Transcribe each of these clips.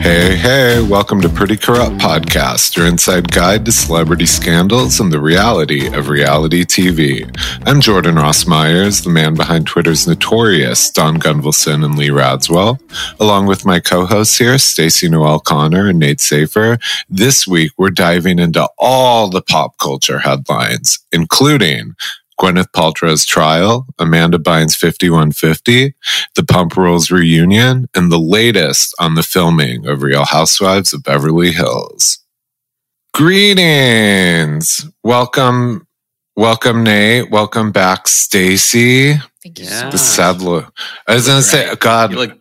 Hey, hey, welcome to Pretty Corrupt Podcast, your inside guide to celebrity scandals and the reality of reality TV. I'm Jordan Ross Myers, the man behind Twitter's notorious Don Gunvalson and Lee Radswell, along with my co-hosts here, Stacey Noel Connor and Nate Safer. This week, we're diving into all the pop culture headlines, including Gwyneth Paltrow's trial, Amanda Bynes 5150, the Pump Rules reunion, and the latest on the filming of Real Housewives of Beverly Hills. Greetings. Welcome, welcome, Nate. Welcome back, Stacy. Thank you Yeah. so The much. sad look. I was gonna say, Right. God, You look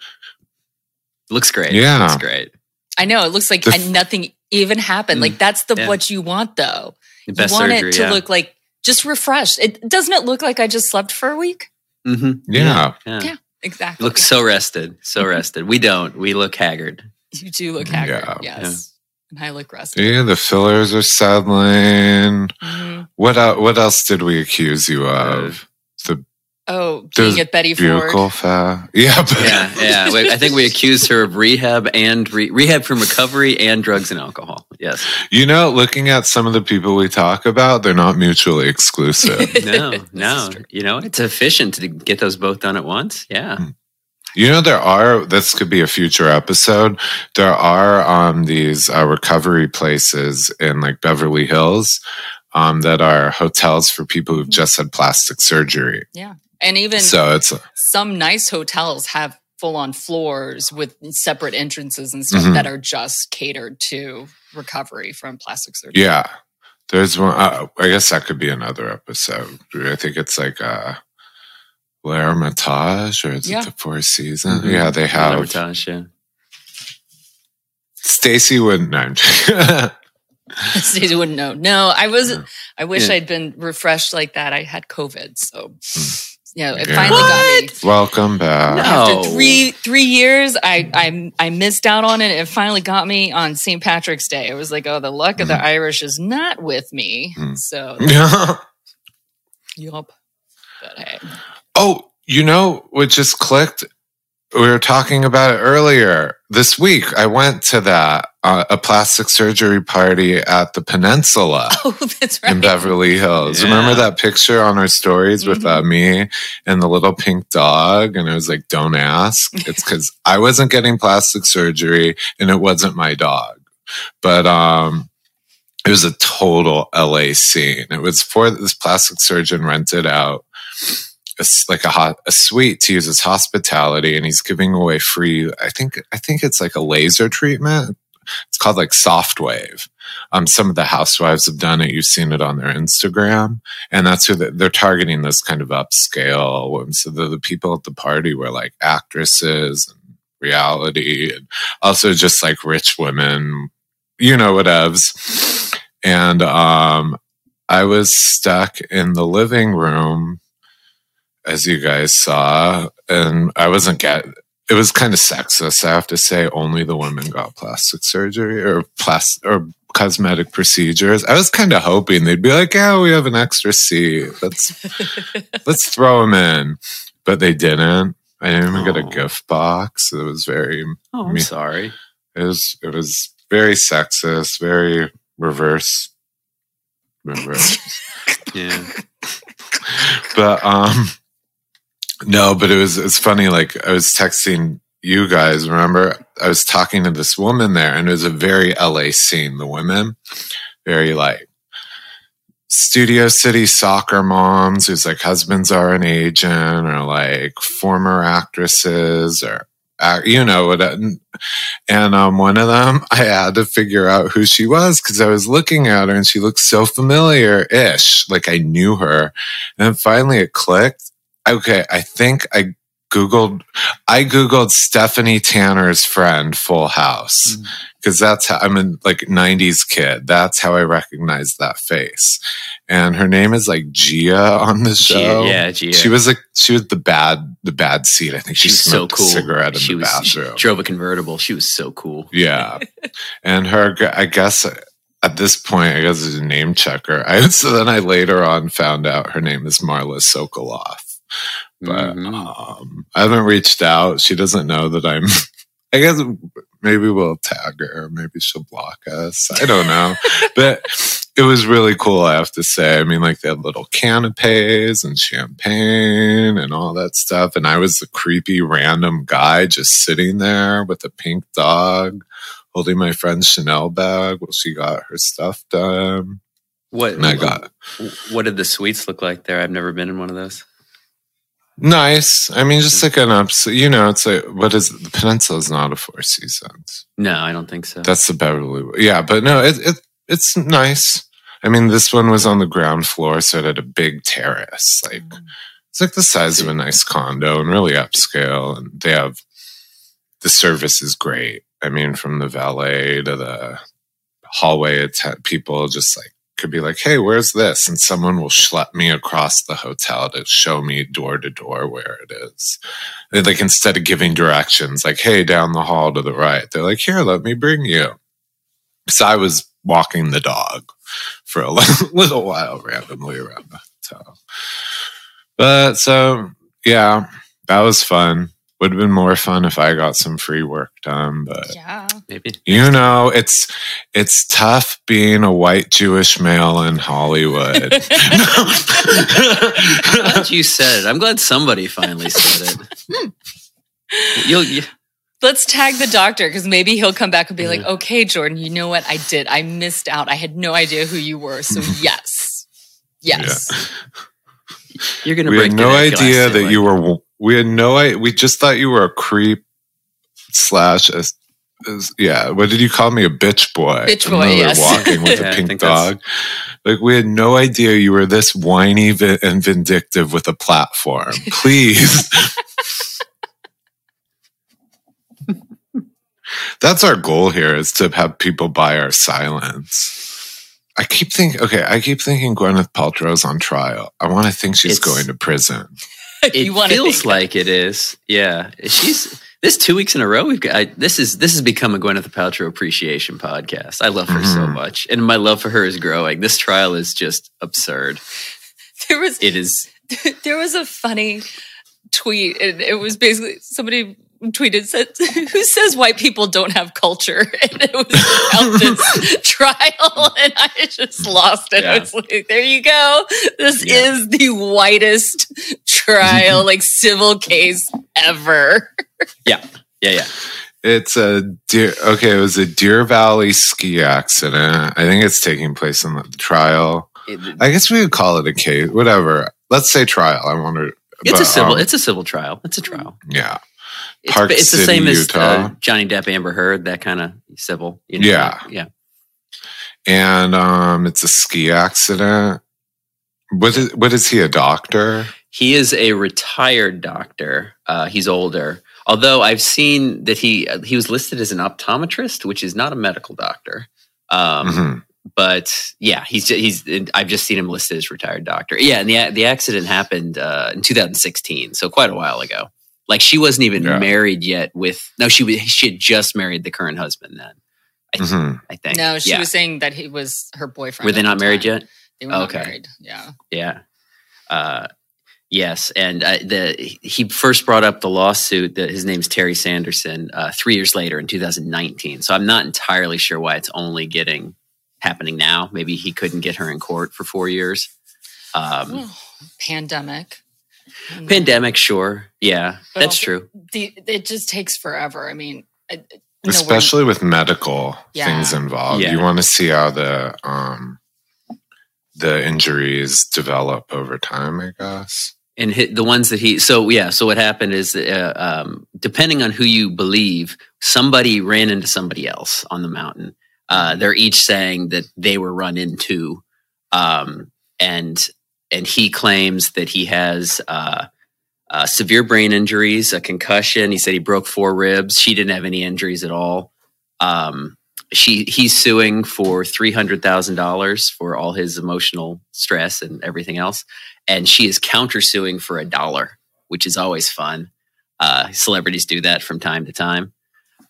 looks great. Yeah. looks great. I know it looks like The f- nothing even happened. Mm. Like that's the Yeah. what you want though. The best you want surgery. it to yeah. look like just refreshed. It doesn't it look like I just slept for a week? Mm-hmm. Yeah. yeah. Yeah. Exactly. Look so rested, so Mm-hmm. rested. We don't. We look haggard. you do look haggard. Yeah. Yes. And I look rested. yeah, the fillers are settling. Mhm. What el- What else did we accuse you of? The Oh, There's being at Betty buccal Ford. fat. Yeah, but Yeah, yeah. We- I think we accused her of rehab and re- rehab from recovery and drugs and alcohol. Yes. You know, looking at some of the people we talk about, they're not mutually exclusive. No, no. You know, it's efficient to get those both done at once. Yeah. you know, there are, this could be a future episode. There are um, these uh, recovery places in like Beverly Hills um, that are hotels for people who've just had plastic surgery. And even So it's, some nice hotels have full on floors with separate entrances and stuff Mhm. that are just catered to recovery from plastic surgery. yeah. There's one, uh, I guess that could be another episode. I think it's like uh, L'Ermitage or is Yeah. it the Four Seasons? Mhm. Yeah, they have. Hermitage, yeah. Stacy wouldn't know. Stacey wouldn't know. No, I was. Yeah. I wish Yeah. I'd been refreshed like that. I had COVID, so yeah, it Yeah. finally got me. Welcome back. No. After three three years, I I I missed out on it. It finally got me on St. Patrick's Day. It was like, oh, the luck of the Irish is not with me. Mm. So, yup. But hey, oh, you know what just clicked? We were talking about it earlier this week. I went to that uh, a plastic surgery party at the Peninsula oh, that's right. in Beverly Hills. Yeah. Remember that picture on our stories with uh, Mm-hmm. me and the little pink dog? And I was like, "Don't ask." It's because I wasn't getting plastic surgery, and it wasn't my dog. But um, it was a total LA scene. It was for this plastic surgeon rented out a like a hot a suite to use as hospitality, and he's giving away free. I think I think it's like a laser treatment. It's called like Sofwave. Um, some of the housewives have done it. You've seen it on their Instagram, and that's who they- they're targeting. This kind of upscale. So the, the people at the party were like actresses and reality, and also just like rich women. You know whatevs. And um, I was stuck in the living room, as you guys saw, and I wasn't get. It was kind of sexist, I have to say. Only the women got plastic surgery or plastic or cosmetic procedures. I was kind of hoping they'd be like, "Yeah, we have an extra seat. Let's let's throw them in," but they didn't. I didn't even get a Oh. gift box. It was very. Oh, I'm Me- sorry. It was. It was very sexist. Very reverse. Reverse. Yeah. but um no but it was it's funny like i was texting you guys remember? I was talking to this woman there and it was a very la scene the women. Very like studio city soccer moms whose like husbands are an agent or like former actresses or you know what and um, one of them i had to figure out who she was because i was looking at her and she looked so familiar-ish like i knew her. And finally it clicked okay i think i googled i googled stephanie tanner's friend full house hmm. because that's how i'm a like 90s kid that's how i recognize that face and her name is like gia on the show Gia, yeah, Gia. she was like she was the bad the bad seat i think she, She so smoked cool. a cigarette in she the was, she bathroom drove a convertible. She was so cool. yeah. and her, I guess at this point, I guess it's a name checker. I, so then I later on found out her name is Marla Sokoloff. But Mhm. um, I haven't reached out. She doesn't know that I'm I guess maybe we'll tag her. Maybe she'll block us. I don't know. but it was really cool, I have to say. I mean, like they had little canapes and champagne and all that stuff. And I was the creepy random guy just sitting there with a pink dog holding my friend's Chanel bag while she got her stuff done. What And I got what did the suites look like there? I've never been in one of those. Nice. I mean, just mm. like an upset, you know, it's like, what is it? The Peninsula is not a Four Seasons. No, I don't think so. That's the Beverly. Yeah, but no, it, it it's nice. I mean, this one was on the ground floor, so it had a big terrace. Like mm. it's like the size of a nice condo and really upscale. And they have the service is great. I mean, from the valet to the hallway, it's had people just like could be like, "Hey, where's this?" and someone will schlep me across the hotel to show me door to door where it is. And like instead of giving directions, like, "Hey, down the hall to the right," they're like, "Here, let me bring you." So I was walking the dog for a little, while randomly around the hotel. But so yeah, that was fun. Would have been more fun if I got some free work done, but Yeah. Maybe. you know, it's it's tough being a white Jewish male in Hollywood. Glad you said it. I'm glad somebody finally said it. Hmm. You'll, you, Let's tag the doctor because maybe he'll come back and be like, okay, Jordan, you know what? I did. I missed out. I had no idea who you were. So, yes. Yes. you're gonna we break had no your neck, I idea that you were. We had no. idea. We just thought you were a creep slash. A, as- yeah, what did you call me? A bitch boy. Bitch boy, the middle of yes. Walking with Yeah, I a pink dog. Like we had no idea you were this whiny vi- and vindictive with a platform. Please. That's our goal here is to have people buy our silence. I keep thinking, okay, I keep thinking Gwyneth Paltrow's on trial. I want to think she's It's- going to prison. It feels like it is. Yeah, she's this two weeks in a row. We've got I, this is this has become a Gwyneth Paltrow appreciation podcast. I love her so Mhm. much, and my love for her is growing. This trial is just absurd. There was It is. there was a funny tweet and it was basically somebody tweeted said who says white people don't have culture and it was about this trial and i just lost it i Yeah. was like there you go this Yeah. is the whitest trial like civil case ever Yeah, yeah. Yeah. It's a deer. Okay, it was a Deer Valley ski accident. I think it's taking place in the trial. I guess we would call it a case. Whatever. Let's say trial. I wonder. it's but, a civil. um, it's a civil trial. It's a trial. yeah. It's, Park it's the City, same as Utah. uh, Johnny Depp, Amber Heard, that kind of civil. You know? Yeah. yeah. and um, it's a ski accident. What is? What is he? A doctor? He is a retired doctor. Uh, he's older. Although I've seen that he uh, he was listed as an optometrist, which is not a medical doctor. Um, Mhm. But yeah, he's ju- he's. I've just seen him listed as retired doctor. Yeah, and the the accident happened uh, in 2016, so quite a while ago. Like she wasn't even Yeah. married yet. With no, she was. She had just married the current husband then. I, Mhm. I think. no she yeah. was saying that he was her boyfriend Were they at the not married time. yet? they were not Okay. married yeah Yeah. Uh, yes, and uh, the he first brought up the lawsuit that his name's Terry Sanderson uh, three years later in 2019. So I'm not entirely sure why it's only getting happening now. Maybe he couldn't get her in court for four years. Um, Well, pandemic pandemic, sure, yeah, But that's also- true. the, it just takes forever. I mean, I- I- no, we're- Especially with medical Yeah. things involved, Yeah. you want to see how the um, the injuries develop over time. I guess. And hit the ones that he so yeah so what happened is uh, um, depending on who you believe somebody ran into somebody else on the mountain. Uh, they're each saying that they were run into um, and and he claims that he has uh, uh, severe brain injuries a concussion. He said he broke four ribs. She didn't have any injuries at all. Um, she he's suing for three hundred thousand dollars for all his emotional stress and everything else and she is countersuing for a dollar, which is always fun. Uh, celebrities do that from time to time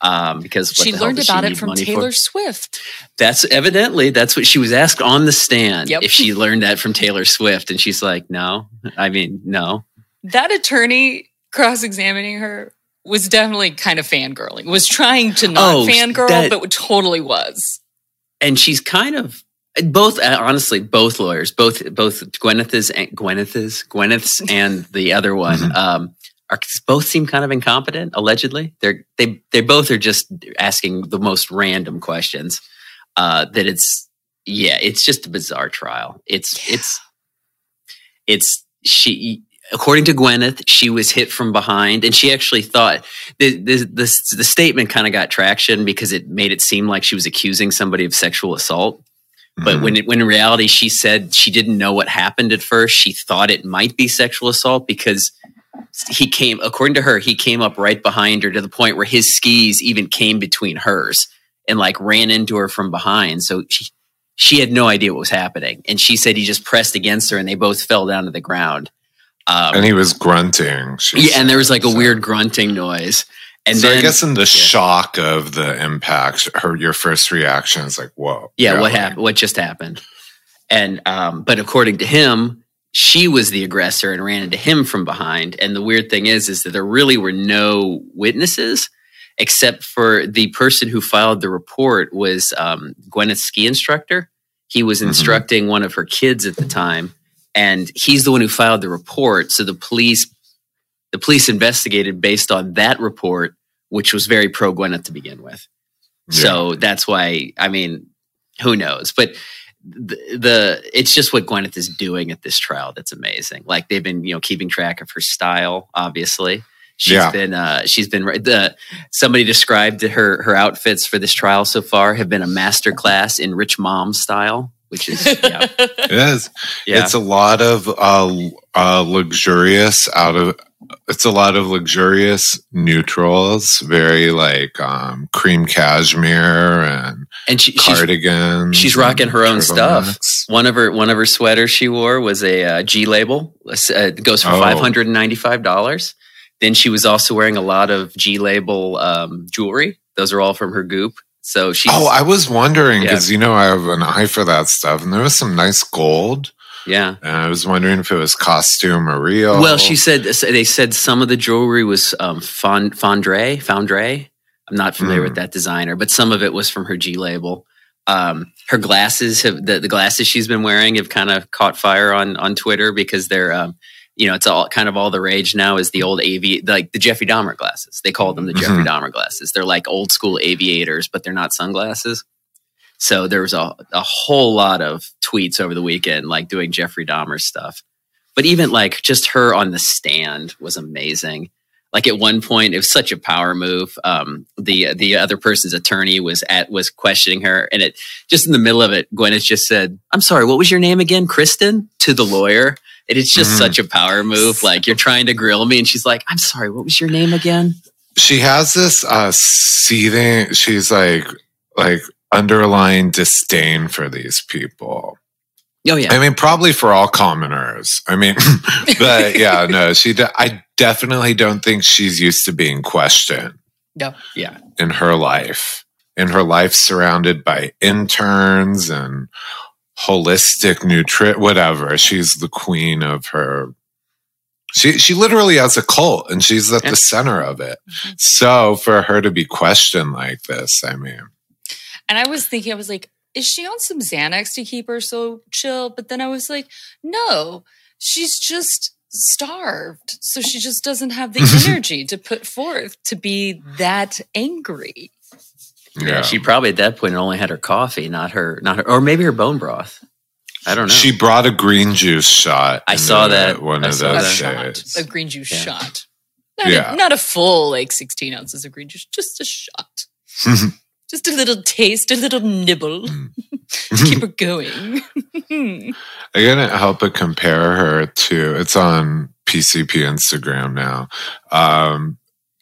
um, because what she learned about it from money for? Taylor Swift. That's evidently that's what she was asked on the stand Yep. if she learned that from Taylor Swift, and she's like, "No, I mean, no." That attorney cross examining her was definitely kind of fangirling. Was trying to not Oh, fangirl, that- but totally was. and she's kind of both uh, honestly both lawyers both both gwyneth's and gwyneth's gwyneth's and the other one Mhm. um are both seem kind of incompetent allegedly they're they they both are just asking the most random questions uh that it's yeah it's just a bizarre trial it's it's it's she according to gwyneth she was hit from behind and she actually thought the the the, the statement kind of got traction because it made it seem like she was accusing somebody of sexual assault. But Mhm. when it, when in reality she said she didn't know what happened at first. She thought it might be sexual assault because he came according to her he came up right behind her to the point where his skis even came between hers and like ran into her from behind. So she she had no idea what was happening. And she said he just pressed against her and they both fell down to the ground um, and he was grunting. she yeah, and there was like a so- weird grunting noise and so then I guess in the shock of the impact, her your first reaction is like, "Whoa!" Yeah, what happened? What just happened? And um, but according to him, she was the aggressor and ran into him from behind. And the weird thing is, is that there really were no witnesses except for the person who filed the report was um, Gwyneth's ski instructor. He was Mhm. instructing one of her kids at the time, and he's the one who filed the report. So the police, the police investigated based on that report, which was very pro Gwyneth to begin with. Yeah. So that's why, I mean, who knows? But the, the it's just what Gwyneth is doing at this trial that's amazing. Like they've been, you know, keeping track of her style. Obviously, she's Yeah. been uh, she's been the somebody described her her outfits for this trial so far have been a master class in rich mom style, which is yeah, it is. yeah. It's a lot of uh, uh, luxurious out of. It's a lot of luxurious neutrals, very like um, cream cashmere and and she, she's cardigans. she's rocking and her own stuff. One of her one of her sweaters she wore was a uh, G label. Uh, it goes for Oh. five hundred and ninety five dollars. Then she was also wearing a lot of G label um, jewelry. Those are all from her goop. So she's Oh, I was wondering Yeah. because you know I have an eye for that stuff, and there was some nice gold. yeah. And I was wondering if it was costume or real. Well, she said they said some of the jewelry was um, Fond, Foundrae. Foundrae. I'm not familiar Mm. with that designer, but some of it was from her G label. Um, her glasses have the, the glasses she's been wearing have kind of caught fire on on Twitter because they're um, you know it's all kind of all the rage now is the old AV, like the Jeffrey Dahmer glasses. They call them the Jeffrey Dahmer glasses. They're like old school aviators, but they're not sunglasses. So there was a, a whole lot of tweets over the weekend, like doing Jeffrey Dahmer stuff. But even like just her on the stand was amazing. Like at one point, it was such a power move. Um, the the other person's attorney was at was questioning her, and it just in the middle of it, Gwyneth just said, "I'm sorry, what was your name again, Kristen?" to the lawyer. And it's just Mhm. such a power move. Like you're trying to grill me, and she's like, "I'm sorry, what was your name again?" she has this uh seething. She's like like underlying disdain for these people. Oh yeah, I mean, probably for all commoners. I mean, but yeah, no, she. De- I definitely don't think she's used to being questioned no. yeah. in her life. In her life, surrounded by interns and holistic nutri whatever. She's the queen of her. She she literally has a cult, and she's at the center of it. Mm-hmm. So for her to be questioned like this, I mean, And I was thinking, I was like, is she on some Xanax to keep her so chill? But then I was like, no, she's just starved. So she just doesn't have the energy to put forth to be that angry. Yeah, Yeah, she probably at that point only had her coffee, not her, not her, or maybe her bone broth. I don't know. She brought a green juice shot. I into saw that. one I of saw A those shot, days. a green juice Yeah. shot. Not, Yeah. a, not a full like 16 ounces of green juice, just a shot. Just a little taste, a little nibble. Keep her going. I couldn't help but compare her to it's on PCP Instagram now. Um,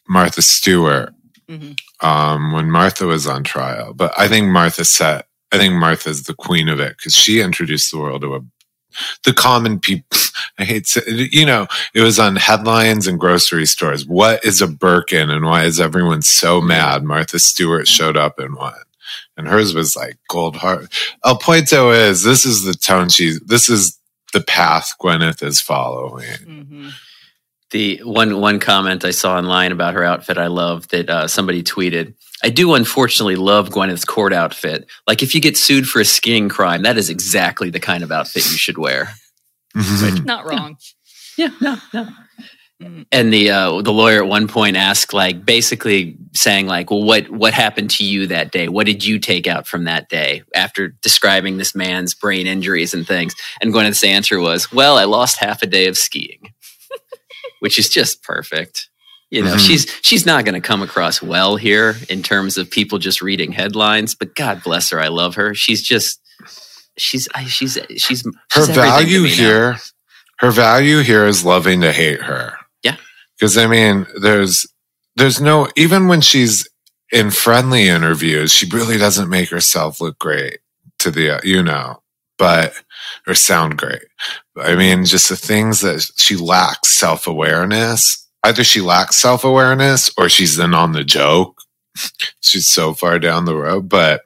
Martha Stewart. Mhm. Um, when Martha was on trial, but I think Martha set. I think Martha's the queen of it because she introduced the world to a, the common people. I hate to, you know it was on headlines and grocery stores. What is a Birkin and why is everyone so mad? Martha Stewart showed up in one and hers was like gold heart. El Puerto is this is the tone she's this is the path Gwyneth is following. Mhm. The one one comment I saw online about her outfit I love that uh, somebody tweeted. I do unfortunately love Gwyneth's court outfit. Like if you get sued for a skiing crime, that is exactly the kind of outfit you should wear. Not wrong. Yeah, no, no. Mm. And the uh, the lawyer at one point asked, like, basically saying, like, well, what what happened to you that day? What did you take out from that day? After describing this man's brain injuries and things, and Gwyneth's answer was, well, I lost half a day of skiing, which is just perfect. You know, Mhm. she's she's not going to come across well here in terms of people just reading headlines. But God bless her, I love her. She's just she's I- she's she's, she's her to value me now. here her value here is loving to hate her Yeah. because i mean there's there's no even when she's in friendly interviews she really doesn't make herself look great to the you know but or sound great i mean just the things that she lacks self-awareness either she lacks self-awareness or she's then on the joke she's so far down the road but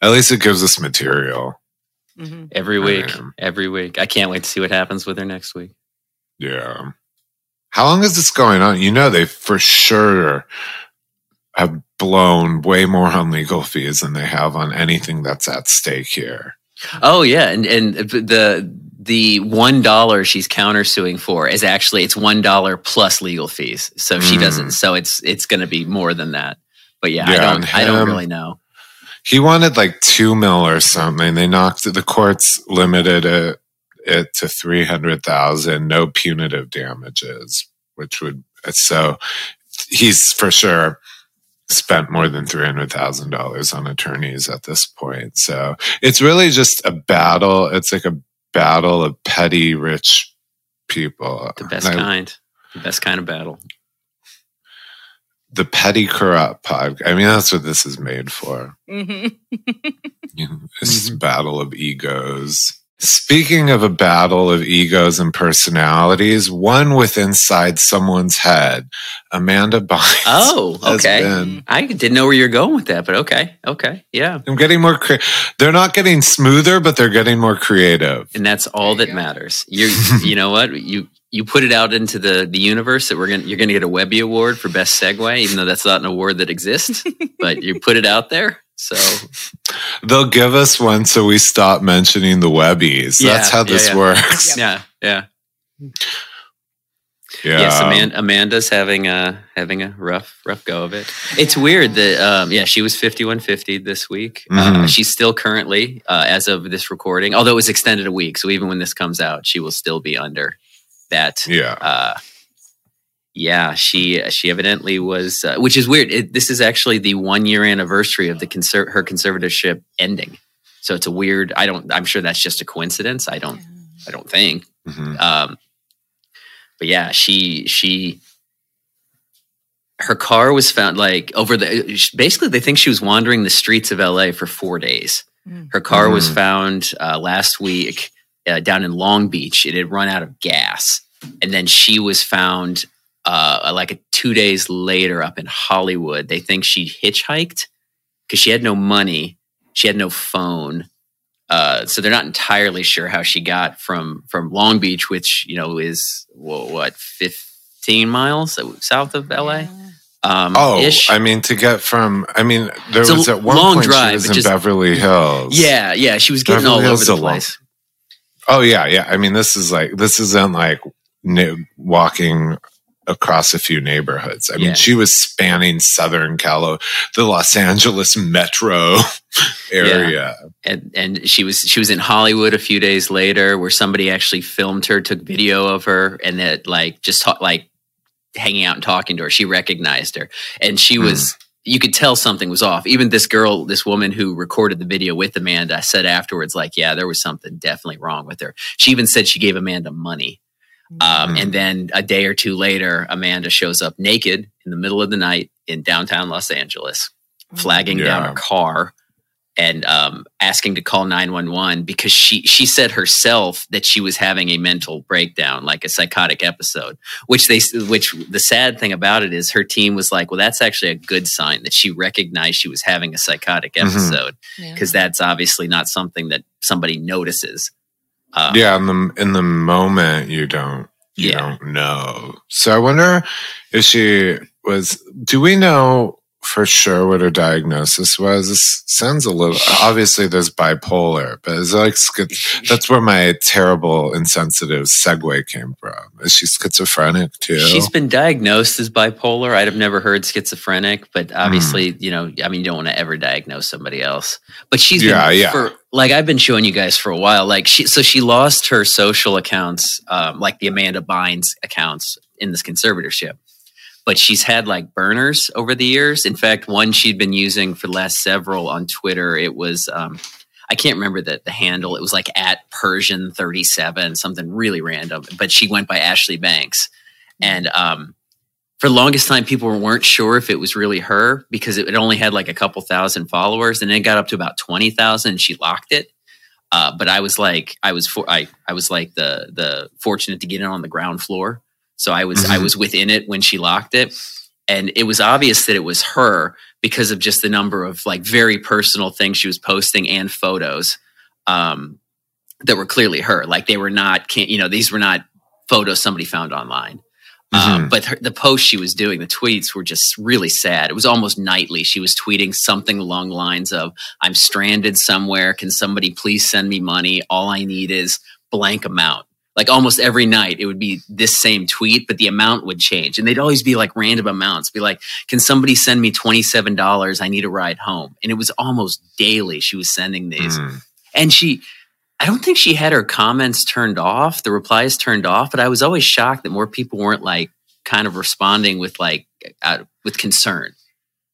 at least it gives us material Mhm. Every I week, am. every week. I can't wait to see what happens with her next week. Yeah. How long is this going on? You know, they for sure have blown way more on legal fees than they have on anything that's at stake here. Oh yeah, and and the the one dollar she's countersuing for is actually it's one dollar plus legal fees. So she Mm. doesn't. So it's it's going to be more than that. But yeah, I don't and I don't really know. He wanted like two mil or something. They knocked the courts limited it, it to 300,000, no punitive damages, which would, so he's for sure spent more than $300,000 on attorneys at this point. So it's really just a battle. It's like a battle of petty rich people. The best I- kind, the best kind of battle. the petty corrupt pod. I mean, that's what this is made for. Mhm. You know, It's a battle of egos. Speaking of a battle of egos and personalities, one with inside someone's head, Amanda Bynes. Oh, okay. been- I didn't know where you're going with that, but okay, okay, yeah. I'm getting more. Cre- they're not getting smoother, but they're getting more creative. And that's all There that you matters. You you know what you you put it out into the the universe that we're gonna you're gonna get a Webby Award for best segue, even though that's not an award that exists. but you put it out there, so They'll give us one so we stop mentioning the Webbies. Yeah, That's how this yeah. works. yeah, yeah. Yeah. Yes, Amanda, Amanda's having a having a rough rough go of it. It's weird that um, yeah, she was fifty one fifty this week. Uh, Mhm. she's still currently, uh, as of this recording, although it was extended a week, so even when this comes out, she will still be under that. Yeah. Uh, yeah, she she evidently was, uh, which is weird. It, this is actually the one year anniversary of the conser- her conservatorship ending. So it's a weird. I don't. I'm sure that's just a coincidence. I don't. I don't think. Mhm. Um, but yeah, she she her car was found like over the basically they think she was wandering the streets of LA for 4 days. Mm. Her car was Mm. found uh, last week uh, down in Long Beach. It had run out of gas. And then she was found uh, like a 2 days later up in Hollywood. They think she hitchhiked cuz she had no money. She had no phone. Uh, so they're not entirely sure how she got from from Long Beach, which you know is wha- what fifteen miles south of LA. Um, Oh, ish. I mean, to get from, I mean, there It's a was at one long point drive, she was in just- Beverly Hills. yeah, yeah, she was getting Beverly all Hills over the is a long- place. Oh yeah, yeah. I mean, this is like this isn't like walking across a few neighborhoods. I Yeah. mean, she was spanning Southern Calo, the Los Angeles metro area. and and she was she was in Hollywood a few days later, where somebody actually filmed her, took video of her, and that like just like hanging out and talking to her. She recognized her, and she Hmm. was. You could tell something was off. Even this girl, this woman who recorded the video with Amanda, said afterwards, like, "Yeah, there was something definitely wrong with her." She even said she gave Amanda money. Um, Hmm. And then a day or two later, Amanda shows up naked in the middle of the night in downtown Los Angeles, flagging down a car and um, asking to call 911 because she she said herself that she was having a mental breakdown, like a psychotic episode. Which they which the sad thing about it is her team was like, well, that's actually a good sign that she recognized she was having a psychotic Mhm. episode Yeah. because that's obviously not something that somebody notices. Um, Yeah, in the in the moment you don't you Yeah. don't know. So I wonder if she was. Do we know for sure what her diagnosis was? This sounds a little. Obviously, there's bipolar, but it's like that's where my terrible insensitive segue came from. Is she schizophrenic too? She's been diagnosed as bipolar. I'd have never heard schizophrenic, but obviously, you know, I mean, you don't want to ever diagnose somebody else. But she's Yeah, been yeah. for like I've been showing you guys for a while. Like she, so she lost her social accounts, um, like the Amanda Bynes accounts in this conservatorship. But she's had like burners over the years. In fact, one she'd been using for the last several on Twitter. It was um, I can't remember the, the handle. It was like at Persian 37, something really random. But she went by Ashley Banks. And um, for the longest time, people weren't sure if it was really her because it, it only had like a couple thousand followers. And then it got up to about 20,000 and she locked it. Uh, but I was like, I was for, I, I was like the the fortunate to get in on the ground floor, so I was I Mhm. was within it when she locked it, and it was obvious that it was her because of just the number of like very personal things she was posting and photos um, that were clearly her. Like they were not, can't, you know, these were not photos somebody found online. Um, Mhm. but her, the posts she was doing, the tweets were just really sad. It was almost nightly. She was tweeting something along the lines of, I'm stranded somewhere. Can somebody please send me money? All I need is blank amount. Like almost every night, it would be this same tweet, but the amount would change. And they'd always be like random amounts. Be like, can somebody send me $27? I need a ride home. And it was almost daily she was sending these Mm. and she i don't think she had her comments turned off the replies turned off but i was always shocked that more people weren't like kind of responding with like uh, with concern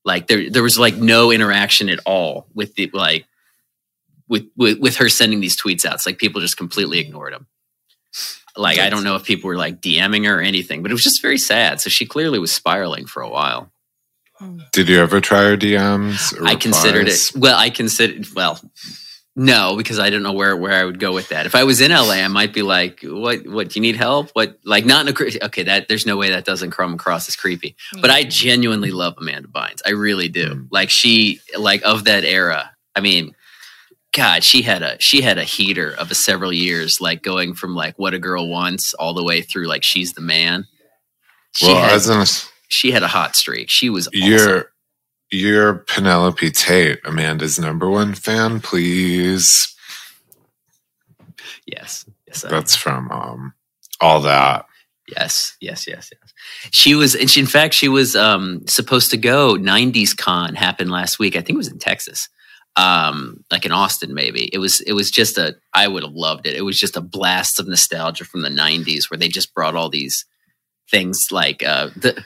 like there there was like no interaction at all with the like with, with with her sending these tweets out it's like people just completely ignored them like i don't know if people were like dming her or anything but it was just very sad so she clearly was spiraling for a while Did you ever try her DMs? or I considered it. Well, I considered well, no, because I don't know where where I would go with that. If I was in LA, I might be like, "What? What? Do you need help? What? Like not in a cre- okay? That there's no way that doesn't come across as creepy. But I genuinely love Amanda Bynes. I really do. Mm. Like she, like of that era. I mean, God, she had a she had a heater of a several years, like going from like what a girl wants all the way through like she's the man. She Well, had, as in, she had a hot streak. She was awesome. you're you're Penelope Taynt, Amanda's number one fan. Please, yes, yes, that's from um all that. Yes, yes, yes, yes. She was, and she, in fact, she was um, supposed to go. '90s Con happened last week. I think it was in Texas, um, like in Austin, maybe. It was. It was just a. I would have loved it. It was just a blast of nostalgia from the '90s, where they just brought all these things like uh, the.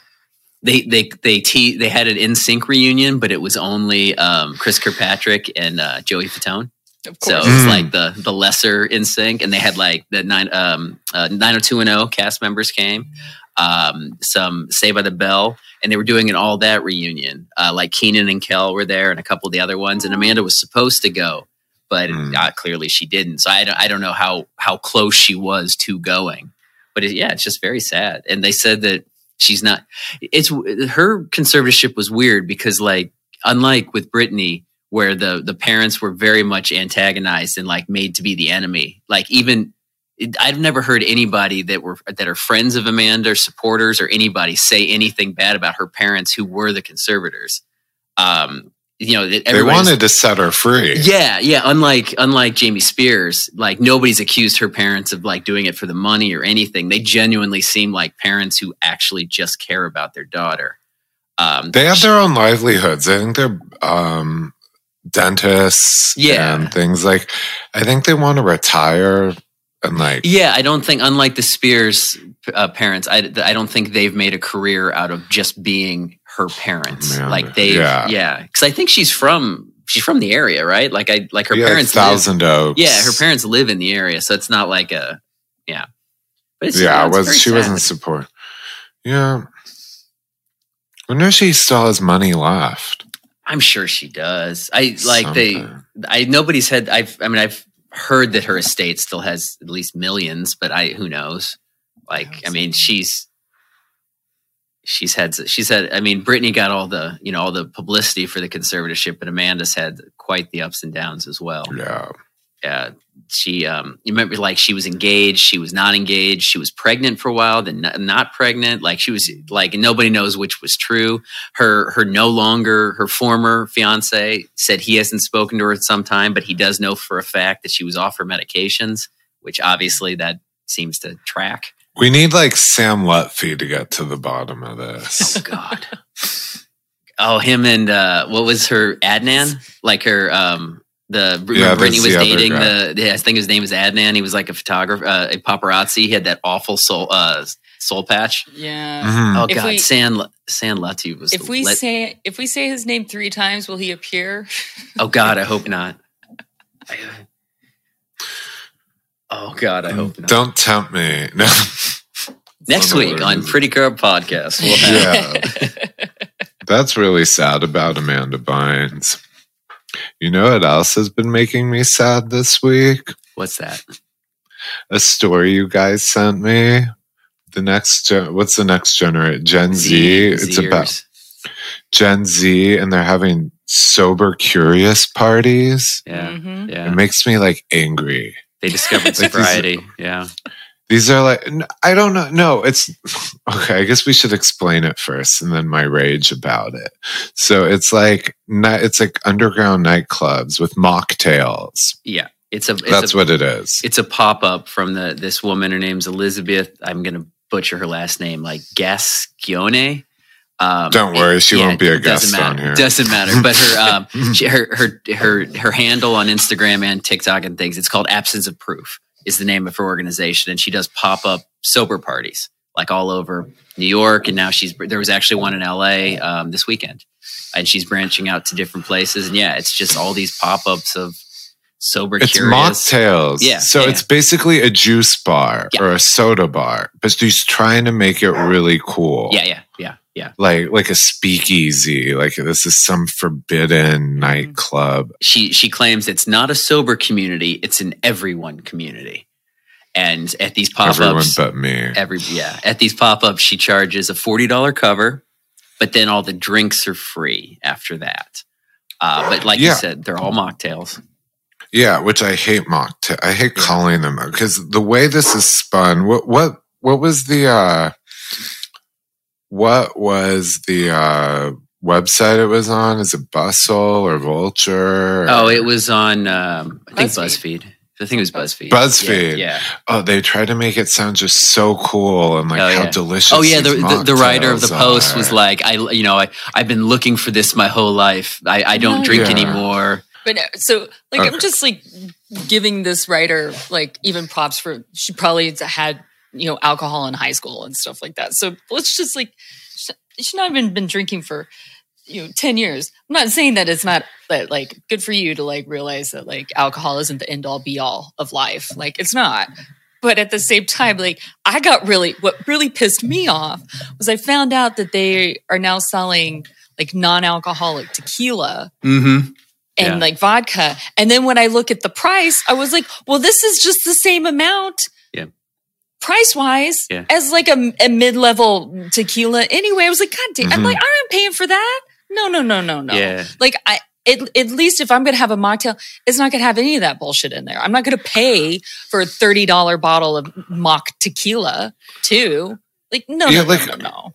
They they they te- they had an NSYNC reunion, but it was only um, Chris Kirkpatrick and uh, Joey Fatone. Of So it was Mm. like the the lesser NSYNC, and they had like the nine um uh, nine hundred two and zero cast members came, um some Saved by the Bell, and they were doing an all that reunion. Uh, like Kenan and Kel were there, and a couple of the other ones, and Amanda was supposed to go, but Mm. uh, clearly she didn't. So I don't I don't know how how close she was to going, but it, yeah, it's just very sad. And they said that she's not. It's her conservatorship was weird because like unlike with Britney where the the parents were very much antagonized and like made to be the enemy. Like even it, I've never heard anybody that were that are friends of Amanda, or supporters, or anybody say anything bad about her parents who were the conservators. Um, you know, They wanted to set her free. yeah, yeah. Unlike unlike Jamie Spears, like nobody's accused her parents of like doing it for the money or anything. They genuinely seem like parents who actually just care about their daughter. Um, They have their own livelihoods. I think they're um, dentists Yeah. and things like. I think they want to retire and like. Yeah, I don't think, unlike the Spears uh, parents, I, I don't think they've made a career out of just being her parents. Yeah, like they, yeah. yeah, because I think she's from she's from the area, right? Like I like her yeah, parents. live- Thousand Oaks. yeah, her parents live in the area, so it's not like a yeah. But it's, yeah, it's was she sad. wasn't support. Yeah. I wonder if she still has money left. I'm sure she does. I like they. I nobody's had. I've. I mean, I've heard that her estate still has at least millions, but I who knows. Like, I mean, she's she's had she's had. I mean, Britney got all the you know all the publicity for the conservatorship, but Amanda's had quite the ups and downs as well. Yeah. Yeah, she um you remember like she was engaged she was not engaged she was pregnant for a while then not, pregnant like she was like nobody knows which was true. Her her no longer her former fiance said he hasn't spoken to her in some time but he does know for a fact that she was off her medications which obviously that seems to track. We need like Sam Lutfi to get to the bottom of this. oh god. Oh him and uh what was her adnan like her um the Yeah, remember when he was the dating guy. the, I think his name was Adnan. He was like a photographer, uh, a paparazzi. He had that awful soul uh, soul patch. Yeah. Mhm. Oh If god, we- San San Latu was. If we let- say if we say his name three times, will he appear? oh god, I hope not. I- oh god, I hope not. Don't tempt me. No. Next week on Pretty Girl Podcast, we'll have Yeah. That's really sad about Amanda Bynes. You know what else has been making me sad this week? what's that? A story you guys sent me. The next gen, what's the next generation? Gen Z. It's about Gen Z, and they're having sober curious parties. yeah, Mhm. It makes me like angry. They discovered Like these- sobriety. Yeah, These are like I don't know. No, it's okay. I guess we should explain it first, and then my rage about it. So it's like it's like underground nightclubs with mocktails. yeah. It's a. It's That's a, what it is. It's a pop up from the this woman. Her name's Elizabeth. I'm gonna butcher her last name, like Gascione. Um, Don't worry, she yeah, won't be a guest matter. on here. Doesn't matter. But her um, she, her her her her handle on Instagram and TikTok and things. It's called Absence of Proof. Is the name of her organization, and she does pop up sober parties like all over New York. And now she's there was actually one in LA um, this weekend, and she's branching out to different places. And yeah, it's just all these pop ups of sober It's curious. mocktails. Yeah, So yeah. it's basically a juice bar Yeah. or a soda bar, but she's trying to make it really cool. Yeah, yeah, yeah, yeah. Like like a speakeasy. Like this is some forbidden nightclub. She she claims it's not a sober community; it's an everyone community. And at these pop Everyone but me. every yeah, at these pop ups, she charges a forty dollar cover, but then all the drinks are free after that. Uh, but like you said, they're all mocktails. Yeah, which I hate mocktail. I hate calling them because the way this is spun. What what what was the uh what was the uh website it was on? Is it Bustle or Vulture? Oh, it was on um, I think BuzzFeed. BuzzFeed. I think it was BuzzFeed. BuzzFeed. Yeah. yeah. Oh, they tried to make it sound just so cool and like Oh, how yeah. delicious. Oh yeah, the, the, the writer of the mocktails post was like, I you know I I've been looking for this my whole life. I, I don't No, drink yeah. anymore. But no, so like Okay. I'm just like giving this writer like even props for she probably had you know alcohol in high school and stuff like that. So let's just like she- she's not even been drinking for you know 10 years. I'm not saying that it's not that like good for you to like realize that like alcohol isn't the end all be all of life. Like it's not. But at the same time, like I got really what really pissed me off was I found out that they are now selling like non-alcoholic tequila Mm-hmm. and Yeah. like vodka. And then when I look at the price, I was like, well, this is just the same amount. Yeah. Price wise Yeah. as like a, a mid level tequila. Anyway, I was like, God damn, I'm Mhm. like, I'm not paying for that. No, no, no, no, no. Yeah. Like I, at, at least if I'm going to have a mocktail, it's not going to have any of that bullshit in there. I'm not going to pay for a $30 bottle of mock tequila too. Like, no, Yeah, no, like- no, no, no.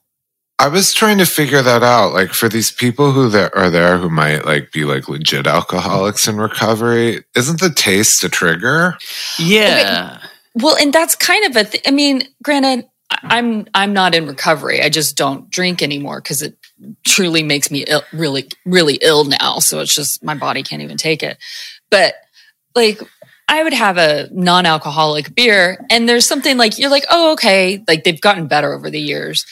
I was trying to figure that out. Like for these people who there are there who might like be like legit alcoholics in recovery, isn't the taste a trigger? Yeah. Well, and that's kind of a. Th- I mean, granted, I'm I'm not in recovery. I just don't drink anymore because it truly makes me Ill, really really ill now. So it's just my body can't even take it. But like, I would have a non-alcoholic beer, and there's something like you're like, oh, okay, like they've gotten better over the years.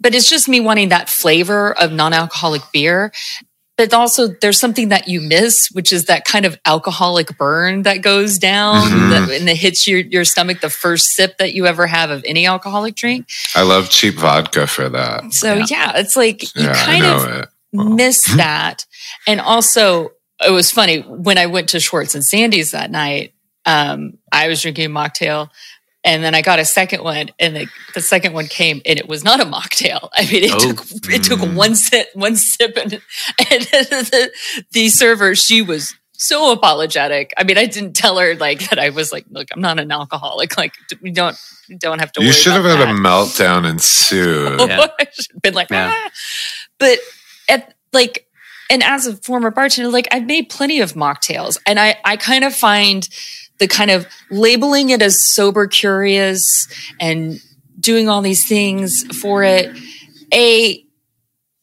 But it's just me wanting that flavor of non-alcoholic beer. But also, there's something that you miss, which is that kind of alcoholic burn that goes down Mhm. that, and it hits your, your stomach the first sip that you ever have of any alcoholic drink. I love cheap vodka for that. So, Yeah. yeah, it's like you yeah, kind of. Well. miss that. And also, it was funny when I went to Schwartz and Sandy's that night. Um, I was drinking a mocktail, and then I got a second one, and the, the second one came, and it was not a mocktail. I mean, it Oh. took it took Mm. one sip, one sip, and, and the, the server she was so apologetic. I mean, I didn't tell her like that. I was like, look, I'm not an alcoholic. Like, we don't don't have to. You worry should have about had a meltdown and sued. Yeah. I should been like, Yeah. "Ah." but at like, and as a former bartender, like I've made plenty of mocktails, and I I kind of find the kind of labeling it as sober curious and doing all these things for it. A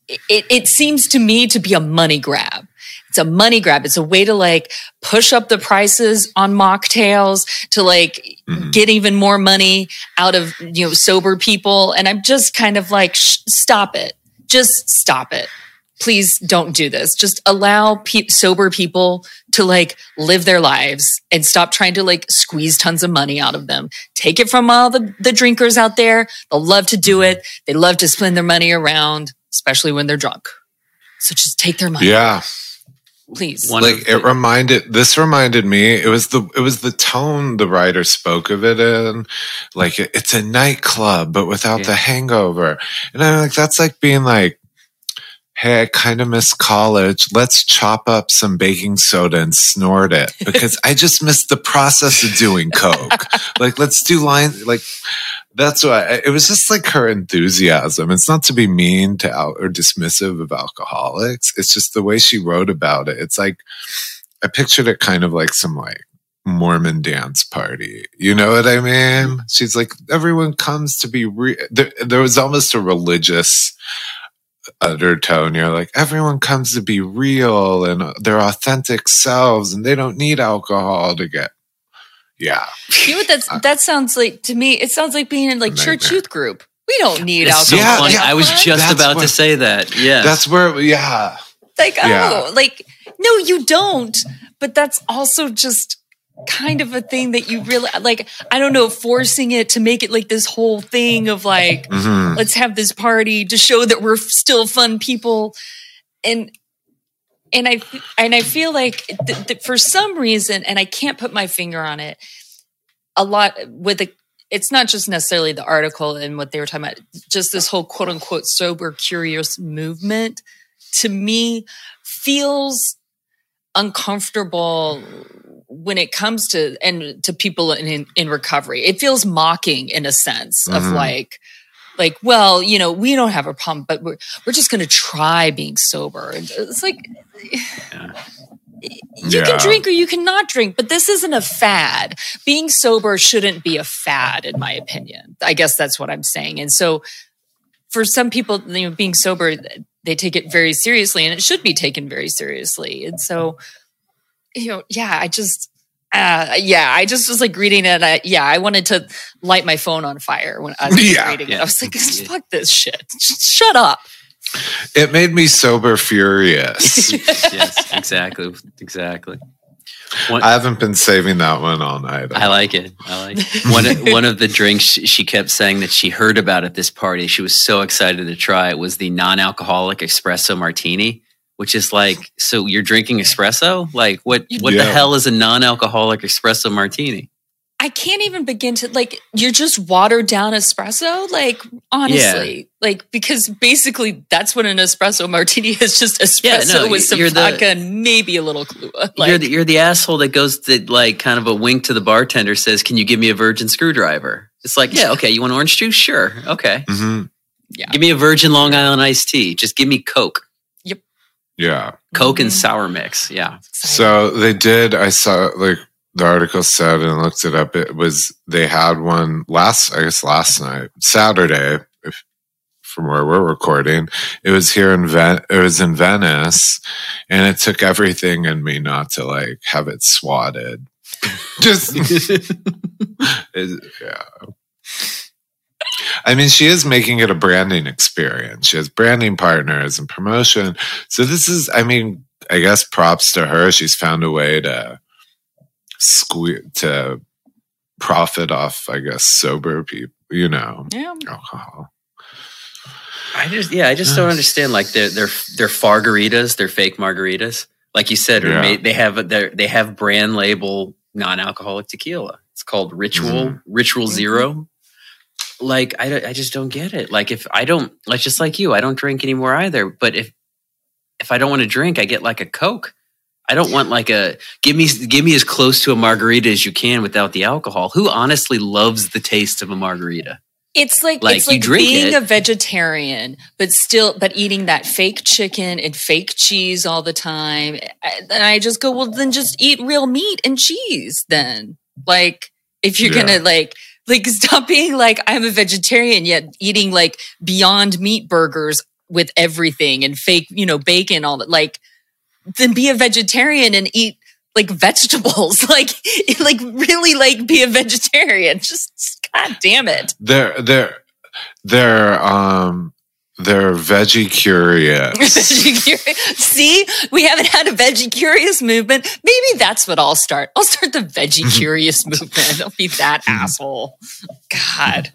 it, it seems to me to be a money grab. It's a money grab. It's a way to like push up the prices on mocktails to like Mhm. get even more money out of you know sober people. And I'm just kind of like, stop it. Just stop it. Please don't do this. Just allow pe- sober people to like live their lives and stop trying to like squeeze tons of money out of them. Take it from all the, the drinkers out there. They'll love to do mm-hmm. it. They love to spend their money around, especially when they're drunk. So just take their money, Yeah. please. One like it reminded this reminded me it was the it was the tone the writer spoke of it in like it- it's a nightclub but without Yeah. the hangover and i'm like that's like being like hey i kind of miss college let's chop up some baking soda and snort it because i just missed the process of doing coke like let's do line like that's why it was just like her enthusiasm. It's not to be mean to out or dismissive of alcoholics. It's just the way she wrote about it. It's like I pictured it kind of like some like Mormon dance party. You know what I mean? She's like everyone comes to be re- there, there was almost a religious undertone. You're like everyone comes to be real and their authentic selves, and they don't need alcohol to get. Yeah, You know what that's, that sounds like to me? It sounds like being in like church youth group. We don't need It's so alcohol. Yeah, funny. yeah. I was just That's about to say that. Yeah. that's where. Yeah, like oh, Yeah. oh like no you don't but that's also just kind of a thing that you really like i don't know forcing it to make it like this whole thing of like Mhm. let's have this party to show that we're still fun people and and i and i feel like th- th- for some reason and i can't put my finger on it a lot with the it's not just necessarily the article and what they were talking about just this whole quote unquote sober curious movement to me feels uncomfortable when it comes to and to people in, in, recovery it feels mocking in a sense of Mhm. like like well you know we don't have a problem but we're, we're just going to try being sober. And it's like you Yeah. can drink or you cannot drink but this isn't a fad. Being sober shouldn't be a fad in my opinion. I guess that's what i'm saying. And so for some people you know being sober they take it very seriously and it should be taken very seriously. And so you know yeah i just uh, yeah, I just was like reading it. I, yeah, I wanted to light my phone on fire when I was Yeah. reading it. I was like, "Fuck this shit! Just shut up." It made me sober furious. yes, exactly. Exactly. One, I haven't been saving that one all night. I like it. I like it. One, of- one of the drinks she she kept saying that she heard about at this party, she was so excited to try it, was the non alcoholic espresso martini, which is like, so you're drinking espresso? Like, what, what the hell is a non alcoholic espresso martini? I can't even begin to like. You're just watered down espresso, like honestly, like because basically that's what an espresso martini is. Just Yeah, espresso no, with some you're the- vodka and maybe a little Kahlua. Like, you're, the, you're the asshole that goes to like kind of a wink to the bartender, says, Can you give me a virgin screwdriver? It's like, yeah, okay. You want orange juice? Sure. Okay. Mhm. Give me a virgin Long Island iced tea. Just give me Coke. Yeah. Coke and sour mix. Yeah. So they did. I saw like the article said and looked it up. It was they had one last, I guess last night, Saturday, if, from where we're recording. It was here in Ven. It was in Venice, and it took everything in me not to like have it swatted. Just yeah. I mean, she is making it a branding experience. She has branding partners and promotion. So this is, I mean, I guess props to her. She's found a way to sque- to profit off, I guess, sober people, you know, yeah. alcohol. I just, yeah, I just yes. don't understand. Like they're they're they're margaritas, they're fake margaritas. Like you said, yeah. they have they have brand label non-alcoholic tequila. It's called Ritual mm-hmm. Ritual mm-hmm. 0 like I I just don't get it. Like if I don't like just like you, I don't drink anymore either. But if if I don't want to drink, I get like a Coke. I don't want like a give me give me as close to a margarita as you can without the alcohol. Who honestly loves the taste of a margarita? It's like, Like, it's like being it. a vegetarian, but still, but eating that fake chicken and fake cheese all the time. And I just go, well, then just eat real meat and cheese. Then, like, if you're Yeah. gonna like, like, stop being like I'm a vegetarian yet eating like Beyond Meat burgers with everything and fake, you know, bacon, all that. Like, then be a vegetarian and eat like vegetables. like, like really, like be a vegetarian. Just god damn it. They're they're they're um they're veggie curious. Veggie curious. See, we haven't had a veggie curious movement. Maybe that's what I'll start. I'll start the veggie curious movement. Don't be that asshole. God.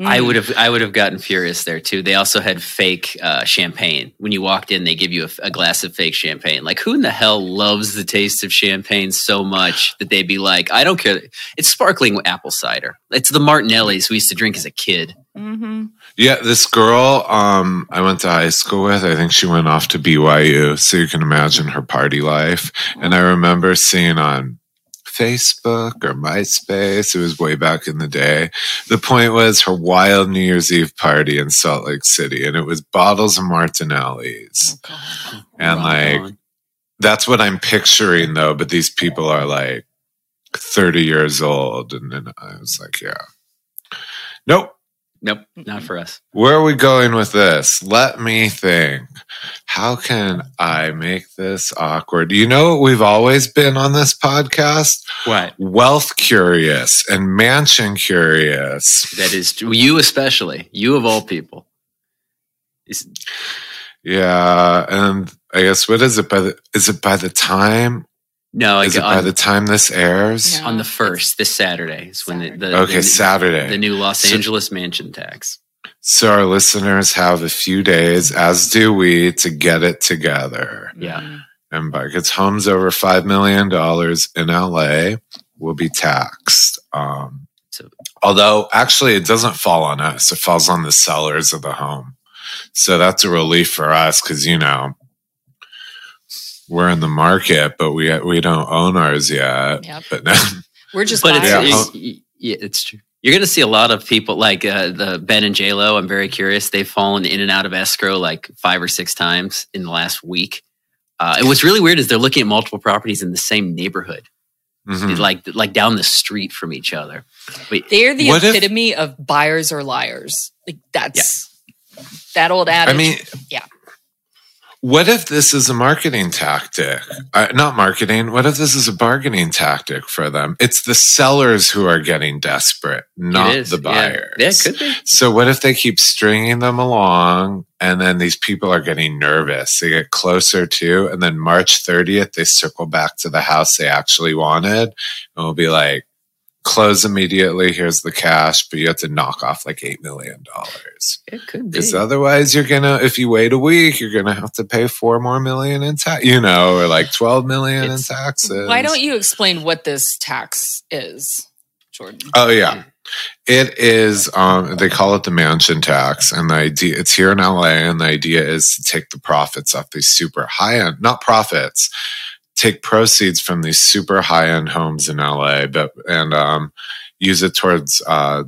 I Mm. would have I would have gotten furious there too. They also had fake uh, champagne. When you walked in, they give you a, a glass of fake champagne. Like who in the hell loves the taste of champagne so much that they'd be like, I don't care. It's sparkling apple cider. It's the Martinellis we used to drink as a kid. Mhm. Yeah, this girl um I went to high school with, I think she went off to BYU, so you can imagine her party life. And I remember seeing on Facebook or MySpace, it was way back in the day. The point was her wild New Year's Eve party in Salt Lake City, and it was bottles of Martinellis. And Right like on. that's what I'm picturing though, but these people are like 30 years old. And then I was like, yeah. Nope. Nope, not for us. Where are we going with this? Let me think. How can I make this awkward? You know what we've always been on this podcast? What? Wealth curious and mansion curious. That is you especially. You of all people. Is- Yeah, and I guess what is it by the is it by the time no, is like it by on, the time this airs? No. on the first this Saturday is when the, the Okay, the, Saturday. the new Los So- Angeles mansion tax. So our listeners have a few days, as do we, to get it together. Yeah. Mm. And because homes over five million dollars in LA will be taxed. Um, So- although actually it doesn't fall on us; it falls on the sellers of the home. So that's a relief for us because you know we're in the market, but we we don't own ours yet. Yep. But now, We're just but it's. Yeah. it's- it's true. You're going to see a lot of people like uh, the Ben and J Lo. I'm very curious. They've fallen in and out of escrow like five or six times in the last week. Uh, and what's really weird is they're looking at multiple properties in the same neighborhood, Mhm. like like down the street from each other. But They're the What if- epitome of buyers or liars. Like that's that old adage. I mean, Yeah. What if this is a marketing tactic? Uh, not marketing. What if this is a bargaining tactic for them? It's the sellers who are getting desperate, not the Yeah. buyers. Yeah, it could be. So what if they keep stringing them along and then these people are getting nervous? They get closer to, and then March 30th, they circle back to the house they actually wanted and will be like, close immediately. Here's the cash, but you have to knock off like $8 million. It could be. Because otherwise, you're gonna if you wait a week, you're gonna have to pay four more million in tax, you know, or like twelve million in It's- taxes. why don't you explain what this tax is, Jordan? Oh yeah, it is. Um, they call it the mansion tax, and the idea it's here in LA, and the idea is to take the profits off these super high end, not profits, take proceeds from these super high end homes in LA, but and um, use it towards uh,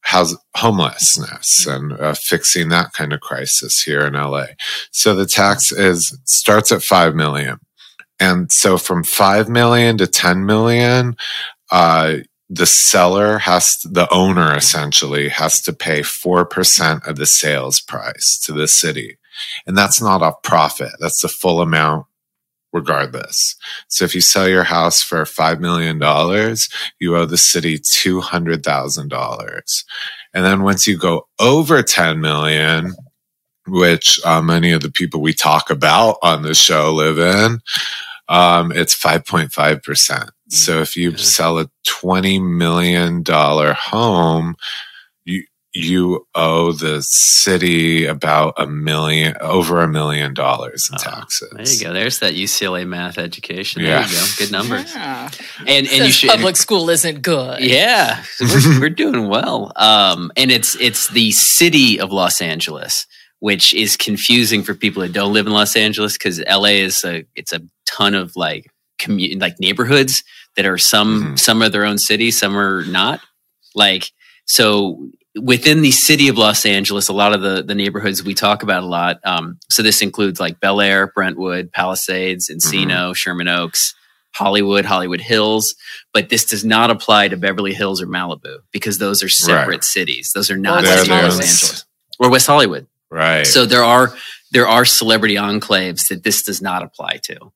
house homelessness and uh, fixing that kind of crisis here in LA. So the tax is starts at five million, and so from five million to ten million, uh, the seller has the owner essentially has to pay four percent of the sales price to the city, and that's not a profit. That's the full amount. Regardless. So if you sell your house for $5 million, you owe the city $200,000. And then once you go over 10 million, which uh, many of the people we talk about on the show live in, um, it's 5.5%. So if you sell a $20 million home, you, you owe the city about a million, over a million dollars in Oh, taxes. There you go. There's that UCLA math education. Yeah. There you go. Good numbers. Yeah. And and you should public school isn't good. Yeah, we're, we're doing well. Um, and it's it's the city of Los Angeles, which is confusing for people that don't live in Los Angeles because LA is a it's a ton of like commu- like neighborhoods that are some Mhm. some are their own city, some are not. Like so within the city of Los Angeles, a lot of the the neighborhoods we talk about a lot. Um, so this includes like Bel Air, Brentwood, Palisades, Encino, Sherman Oaks, Hollywood, Hollywood Hills. But this does not apply to Beverly Hills or Malibu because those are separate cities. Those are not West cities of Los Angeles or West Hollywood. Right. So there are there are celebrity enclaves that this does not apply to.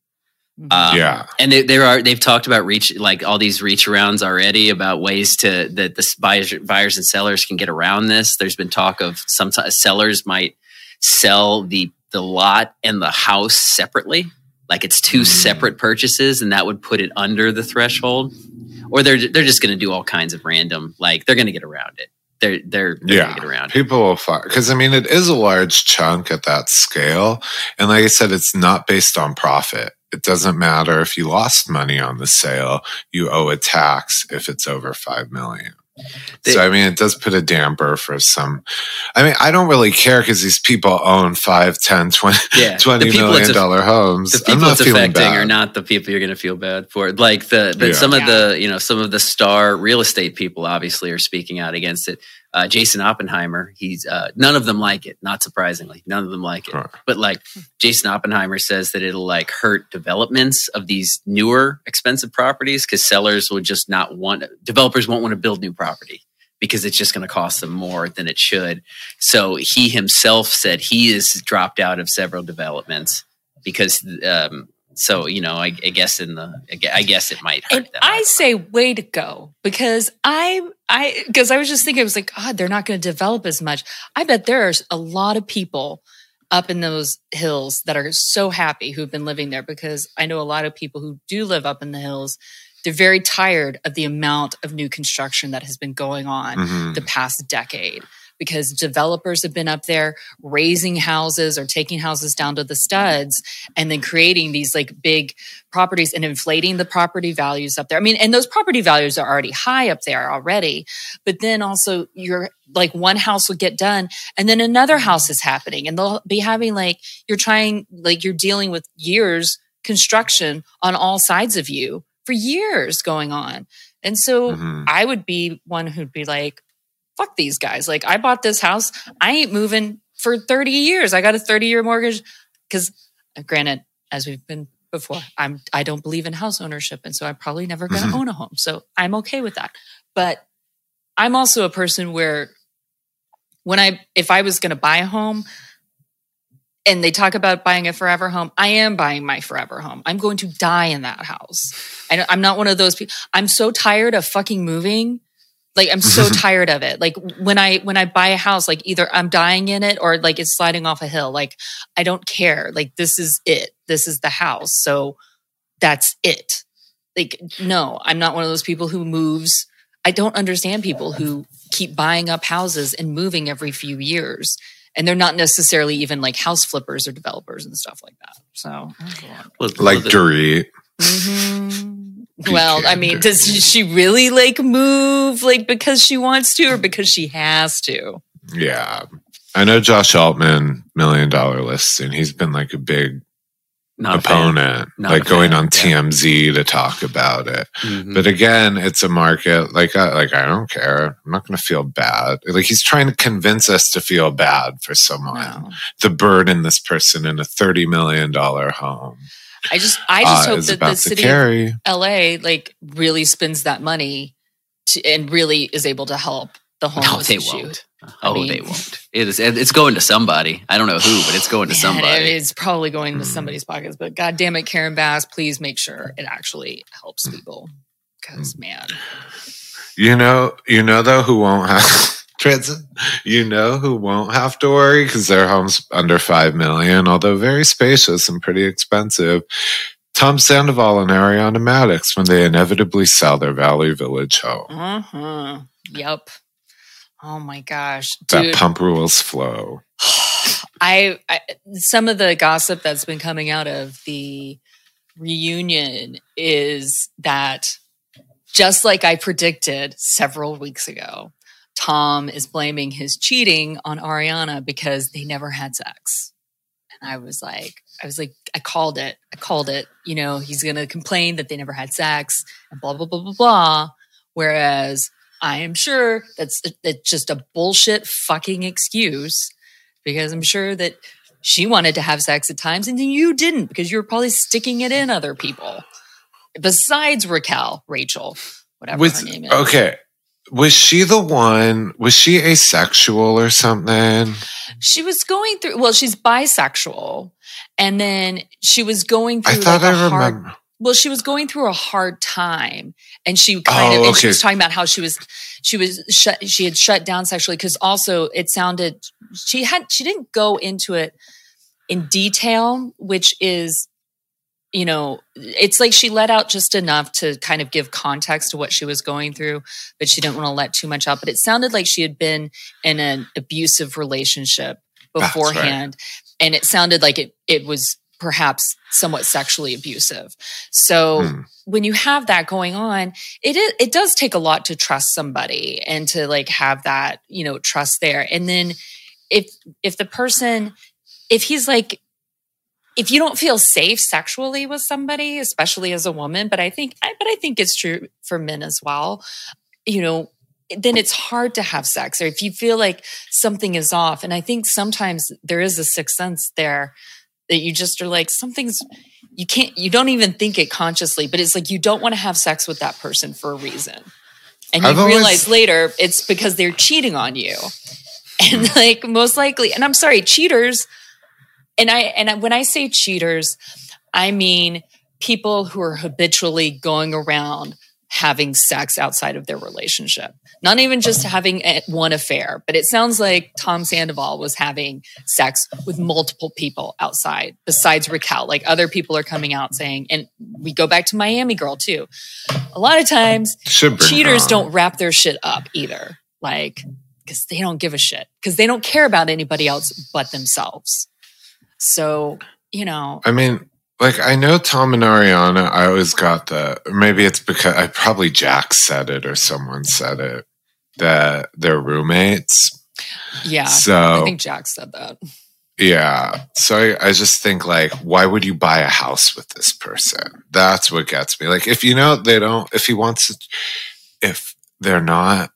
Um, yeah. and they, there are they've talked about reach like all these reach arounds already about ways to that the buyers buyers and sellers can get around this. There's been talk of sometimes sellers might sell the the lot and the house separately, like it's two Mm. separate purchases, and that would put it under the threshold. Or they're they're just going to do all kinds of random like they're going to get around it. They're they're, they're Yeah. going to get around it. People will find because I mean it is a large chunk at that scale, and like I said, it's not based on profit. It doesn't matter if you lost money on the sale; you owe a tax if it's over five million. They- so I mean, it does put a damper for some. I mean, I don't really care because these people own five, ten, twenty, Yeah, twenty the people million it's dollar homes. the I'm people not it's affecting bad. are not the people you're going to feel bad for. Like the, the Yeah. some of Yeah. the you know some of the star real estate people obviously are speaking out against it. Uh, Jason Oppenheimer, he's uh, none of them like it. Not surprisingly, none of them like it. Sure. But like Jason Oppenheimer says that it'll like hurt developments of these newer expensive properties because sellers would just not want developers won't want to build new property because it's just going to cost them more than it should. So he himself said he has dropped out of several developments because um, so you know I, I guess in the I guess it might hurt And them. I say, way to go, because I, I, because I was just thinking, I was like, God, they're not going to develop as much. I bet there's a lot of people up in those hills that are so happy who've been living there because I know a lot of people who do live up in the hills. They're very tired of the amount of new construction that has been going on Mhm. the past decade because developers have been up there raising houses or taking houses down to the studs and then creating these like big properties and inflating the property values up there. I mean, and those property values are already high up there already. But then also you're like one house will get done and then another house is happening and they'll be having like you're trying like you're dealing with years construction on all sides of you for years going on. And so Mhm. I would be one who'd be like, fuck these guys. Like, I bought this house. I ain't moving for 30 years. I got a 30 year mortgage. Cause uh, granted, as we've been before, I'm, I don't believe in house ownership. And so I'm probably never going to Mhm. own a home. So I'm okay with that. But I'm also a person where when I, if I was going to buy a home, and they talk about buying a forever home. I am buying my forever home. I'm going to die in that house. I, I'm not one of those people. I'm so tired of fucking moving. Like I'm so tired of it. Like when I when I buy a house, like either I'm dying in it or like it's sliding off a hill. Like I don't care. Like this is it. This is the house. So that's it. Like no, I'm not one of those people who moves. I don't understand people who keep buying up houses and moving every few years. And they're not necessarily even like house flippers or developers and stuff like that. So, Like well, the- Dorit. Mhm. Be well, I mean, does she really like move like because she wants to or because she has to? Yeah. I know Josh Altman, million dollar list, and He's been like a big not opponent, Not like going fan, on yeah. TMZ to talk about it. Mhm. But again, it's a market. Like, I, like I don't care. I'm not going to feel bad. Like he's trying to convince us to feel bad for someone No. to burden this person in a thirty million dollar home. I just, I just uh, hope that the to city of. LA like really spends that money to, and really is able to help the homeless. no, homeless they issue. won't. Oh, mean- they won't. It is. It's going to somebody. I don't know who, but it's going to Man, somebody. It's probably going into Hmm. somebody's pockets, but god damn it, Karen Bass, please make sure it actually helps Hmm. people. Because man, You know, you know though who won't have transit. You know who won't have to worry because their home's under five million, although very spacious and pretty expensive. Tom Sandoval and Ariana Madix when they inevitably sell their Valley Village home. uh-huh. yep. Oh my gosh, That dude. pump rules flow. I, I some of the gossip that's been coming out of the reunion is that just like I predicted several weeks ago, Tom is blaming his cheating on Ariana because they never had sex. And I was like, I was like, I called it. I called it. You know, he's going to complain that they never had sex and blah, blah, blah, blah, blah. Whereas I am sure that's, that's just a bullshit fucking excuse because I'm sure that she wanted to have sex at times and you didn't because you were probably sticking it in other people. Besides Raquel, Rachel, whatever Was, her name is. okay. Was she the one? Was she asexual or something? She was going through, well, she's bisexual. And then she was going through I thought like a I hard, remember. well, she was going through a hard time. And she kind Oh, of, and she was talking about how she was, she was shut, she had shut down sexually because also it sounded, she had, she didn't go into it in detail, which is, you know, it's like she let out just enough to kind of give context to what she was going through, but she didn't want to let too much out. But it sounded like she had been in an abusive relationship right. beforehand. And it sounded like it it was perhaps somewhat sexually abusive. So Hmm. when you have that going on, it is, it does take a lot to trust somebody and to like have that, you know, trust there. And then if if the person if he's like if you don't feel safe sexually with somebody, especially as a woman, but I think I but I think it's true for men as well, you know, then it's hard to have sex or if you feel like something is off. And I think sometimes there is a sixth sense there that you just are like something's you can't you don't even think it consciously but it's like you don't want to have sex with that person for a reason. And you I've always- realize later it's because they're cheating on you. And like most likely and i'm sorry cheaters and i and when i say cheaters i mean people who are habitually going around having sex outside of their relationship. Not even just having one affair but it sounds like tom sandoval was having sex with multiple people outside besides raquel. Like other people are coming out saying and we go back to miami girl too. A lot of times her cheaters on. don't wrap their shit up either. Like because they don't give a shit. Because they don't care about anybody else but themselves so you know I mean, like I know Tom and Ariana. I always got the. Maybe it's because I probably Jack said it or someone said it that they're roommates. yeah So i think jack said that yeah, so I, I just think like, why would you buy a house with this person? That's what gets me. Like, if you know they don't, if he wants, to, if they're not,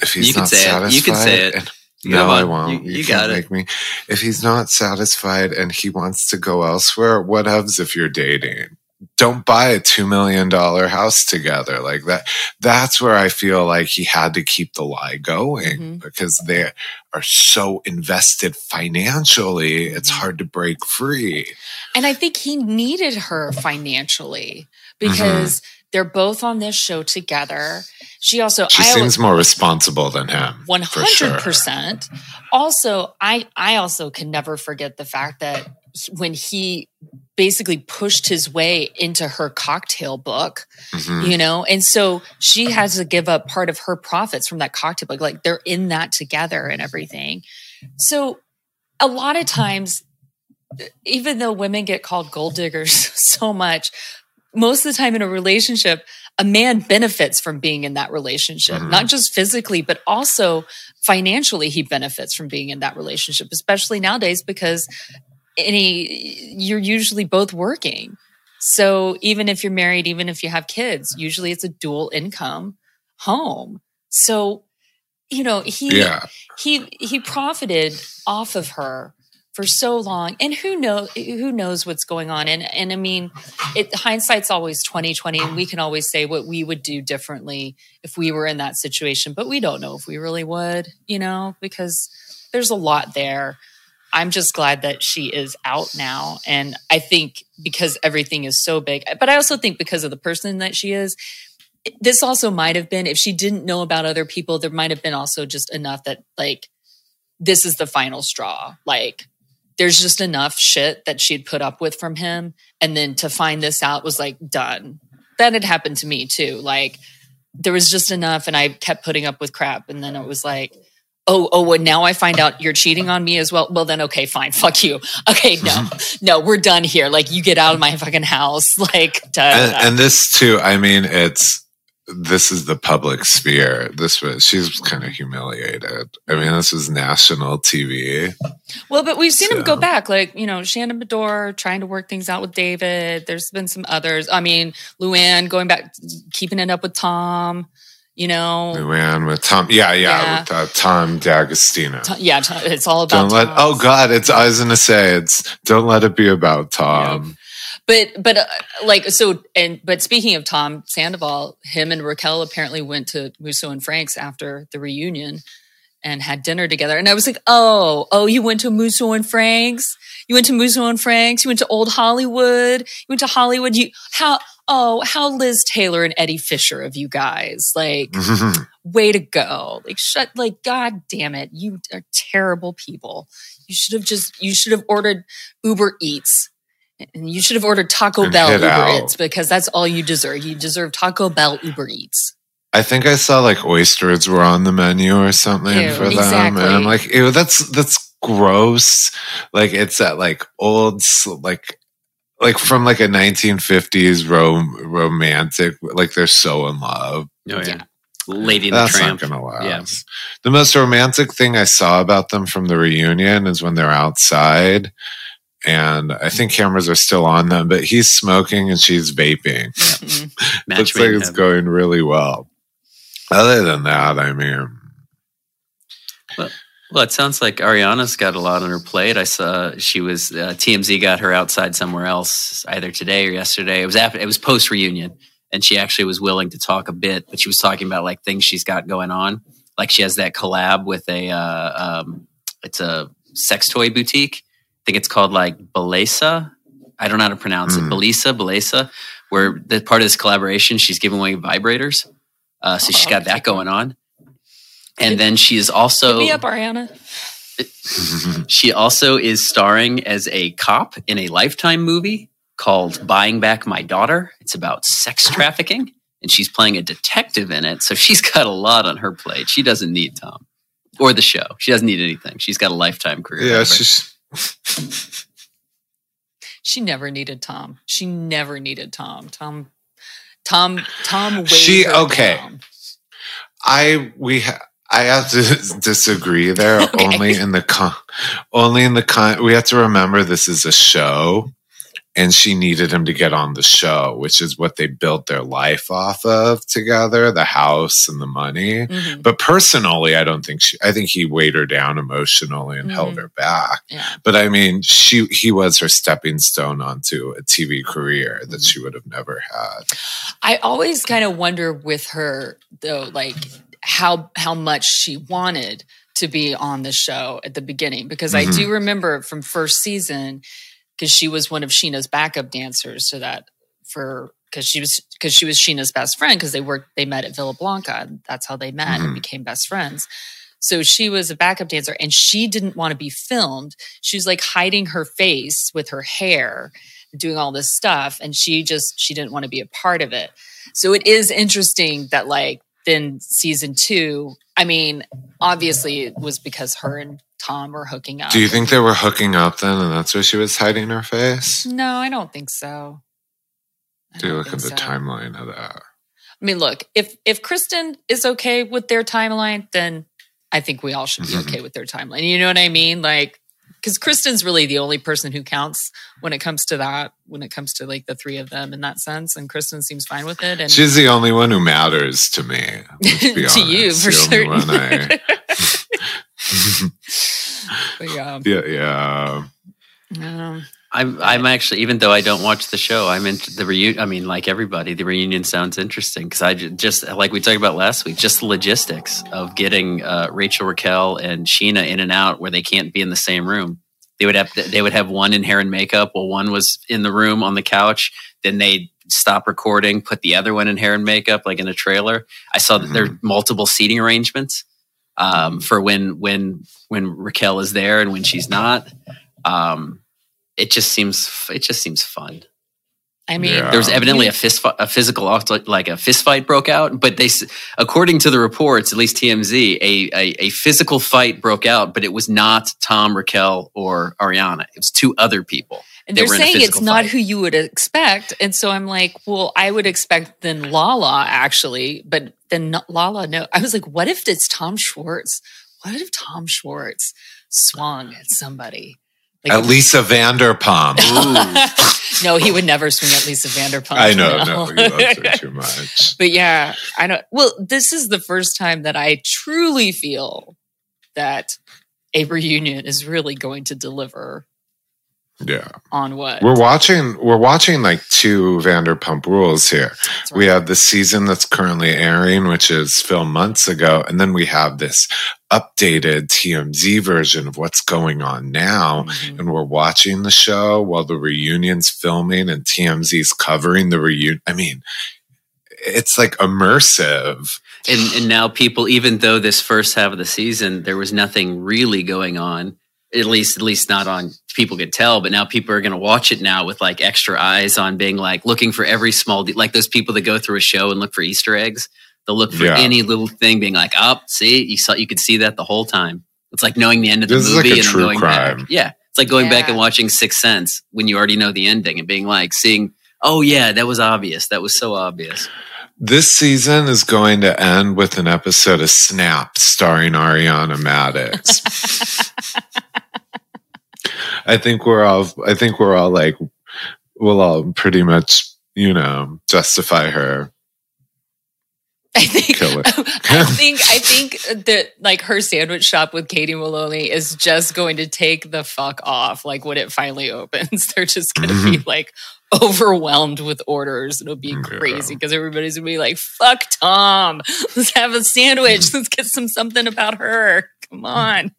if he's You can not say it. satisfied, You can say it. and- No, I won't. You- You, you can't got it. make me. If he's not satisfied and he wants to go elsewhere, what happens if you're dating? Don't buy a two million dollar house together like that. That's where I feel like he had to keep the lie going Mhm. because they are so invested financially. It's Mm-hmm. hard to break free. and i think he needed her financially because they're both on this show together she also She I seems more responsible than him. One hundred percent. Also, I I also can never forget the fact that when he basically pushed his way into her cocktail book, Mhm. you know, and so she has to give up part of her profits from that cocktail book. Like they're in that together and everything. So a lot of times, even though women get called gold diggers so much, most of the time in a relationship, a man benefits from being in that relationship, Mhm. not just physically, but also financially. He benefits from being in that relationship, especially nowadays because any you're usually both working. So even if you're married, even if you have kids, usually it's a dual income home. So you know he Yeah. he he profited off of her for so long. And who know who knows what's going on? And and i mean it hindsight's always 2020 and we can always say what we would do differently if we were in that situation but we don't know if we really would you know because there's a lot there. I'm just glad that she is out now and i think because everything is so big but i also think because of the person that she is this also might have been if she didn't know about other people there might have been also just enough that like this is the final straw. Like there's just enough shit that she'd put up with from him. And then to find this out was like done. That had happened to me too. Like there was just enough and i kept putting up with crap. And then it was like oh oh well now i find out you're cheating on me as well? Well then okay fine. Fuck you. Okay no. No we're done here. Like you get out of my fucking house. Like and, and this too i mean it's this is the public sphere. This was she's kind of humiliated. I mean, this was national TV. Well, but we've seen him go back, like you know, Shannon Beador trying to work things out with David. There's been some others. I mean, Luann going back, keeping it up with Tom. You know, Luann with Tom. Yeah, yeah, Yeah. with uh, Tom D'Agostino. Tom- yeah, it's all about. Don't let. Tom. Oh God, it's. I was gonna say it's. Don't let it be about Tom. But but uh, like so and but speaking of Tom Sandoval, him and Raquel apparently went to Musso and Frank's after the reunion and had dinner together. And I was like, oh, oh, you went to Musso and Frank's? You went to Musso and Frank's? You went to Old Hollywood? You went to Hollywood? You how oh, how Liz Taylor and Eddie Fisher of you guys. Like, way to go. Like shut like god damn it. You are terrible people. You should have just you should have ordered Uber Eats. And you should have ordered Taco And Bell Uber out. Eats because that's all you deserve. You deserve Taco Bell Uber Eats. I think I saw like oysters were on the menu or something Ew, for them, exactly. and I'm like, ew, that's that's gross. Like it's that like old like like from like a 1950s rom- romantic. Like they're so in love. Oh, yeah. Yeah. Lady and the That's Tramp. not gonna last. Yeah. The most romantic thing I saw about them from the reunion is when they're outside. And I think cameras are still on them, but he's smoking and she's vaping. Mm. Match Looks like it's going really well. Other than that, I mean, Well, it sounds like Ariana's got a lot on her plate. I saw she was uh, TMZ got her outside somewhere else either today or yesterday. It was after it was post reunion, and she actually was willing to talk a bit, but she was talking about like things she's got going on. Like she has that collab with a uh, um, it's a sex toy boutique. I think it's called like Bellesa. I don't know how to pronounce Mm. it. Belisa, Belesa, where the part of this collaboration, she's giving away vibrators. Uh, so she's got that going on. And then she is also Hit me up, Ariana. she also is starring as a cop in a Lifetime movie called Buying Back My Daughter. It's about sex trafficking, and she's playing a detective in it. So she's got a lot on her plate. She doesn't need Tom or the show. She doesn't need anything. She's got a lifetime career. yeah, of her. she's She never needed Tom. She never needed Tom. Tom Tom Tom She- okay. down. I we ha- I have to disagree there. Okay. Only in the con, only in the con. We have to remember this is a show, and she needed him to get on the show, which is what they built their life off of together, the house and the money. Mhm. But personally, I don't think she. I think he weighed her down emotionally and held Mhm. her back. Yeah. But I mean, she he was her stepping stone onto a TV career that she would have never had. I always kind of wonder with her though, like how how much she wanted to be on the show at the beginning because I Mhm. do remember from first season because she was one of Scheana's backup dancers so that for because she was because she was Scheana's best friend because they worked they met at Villa Blanca and that's how they met and Mhm. became best friends. So she was a backup dancer and she didn't want to be filmed. She was like hiding her face with her hair, doing all this stuff. And she just, she didn't want to be a part of it. So it is interesting that like then season two, I mean, obviously it was because her and Tom were hooking up. Do you think they were hooking up then, and that's why she was hiding her face? No, I don't think so. I Do you look at the so. timeline of that? I mean, look, if if Kristen is okay with their timeline, then I think we all should be Mhm. okay with their timeline. You know what I mean? Like, because Kristen's really the only person who counts when it comes to that. When it comes to like the three of them in that sense, and Kristen seems fine with it. And She's the only one who matters to me. to you for The only certain. one I- But yeah, yeah, yeah. um, I'm I'm actually even though I don't watch the show, I'm into the reunion. I mean, like everybody, the reunion sounds interesting because I just like we talked about last week, just the logistics of getting uh, Rachel Raquel and Scheana in and out where they can't be in the same room. They would have they would have one in hair and makeup while one was in the room on the couch. Then they stop recording, put the other one in hair and makeup, like in a trailer. I saw that there are multiple seating arrangements um, for when when when Raquel is there and when she's not. Um, it just seems it just seems fun. I mean, Yeah. There was evidently a fist fi- a physical like a fist fight broke out, but they according to the reports, at least TMZ, a, a a physical fight broke out, but it was not Tom, Raquel, or Ariana. It was two other people. they're we're in a saying it's physical not fight. who you would expect, and so I'm like, well, I would expect then Lala actually, but then not Lala. No, I was like, what if it's Tom Schwartz? What if Tom Schwartz swung at somebody? Like, At Lisa Vanderpump. no, he would never swing at Lisa Vanderpump. I know, no, you love her too much. but yeah, I don't. Well, this is the first time that I truly feel that a reunion is really going to deliver Yeah. on what We're watching we're watching like two Vanderpump rules here. That's We have the season that's currently airing, which is filmed months ago, and then we have this updated TMZ version of what's going on now. Mhm. And we're watching the show while the reunion's filming and TMZ's covering the reunion. I mean, it's like immersive. and and now people even though this first half of the season there was nothing really going on at least at least not on people could tell but now people are going to watch it now with like extra eyes on being like looking for every small de- like those people that go through a show and look for easter eggs. They'll look for Yeah. any little thing being like up see you saw you could see that the whole time. It's like knowing the end of the This is like movie a and then true going crime. back yeah. It's like going back and watching sixth sense when you already know the ending and being like seeing oh yeah that was obvious. That was so obvious. This season is going to end with an episode of Snap starring Ariana Madix. I think we're all I think we're all like we'll all pretty much, you know, justify her I think I think I think that like her sandwich shop with Katie Maloney is just going to take the fuck off. Like when it finally opens, they're just going to be mm-hmm. like overwhelmed with orders. It'll be crazy because everybody's gonna be like, "Fuck Tom, let's have a sandwich. Mm-hmm. Let's get some something about her. Come on."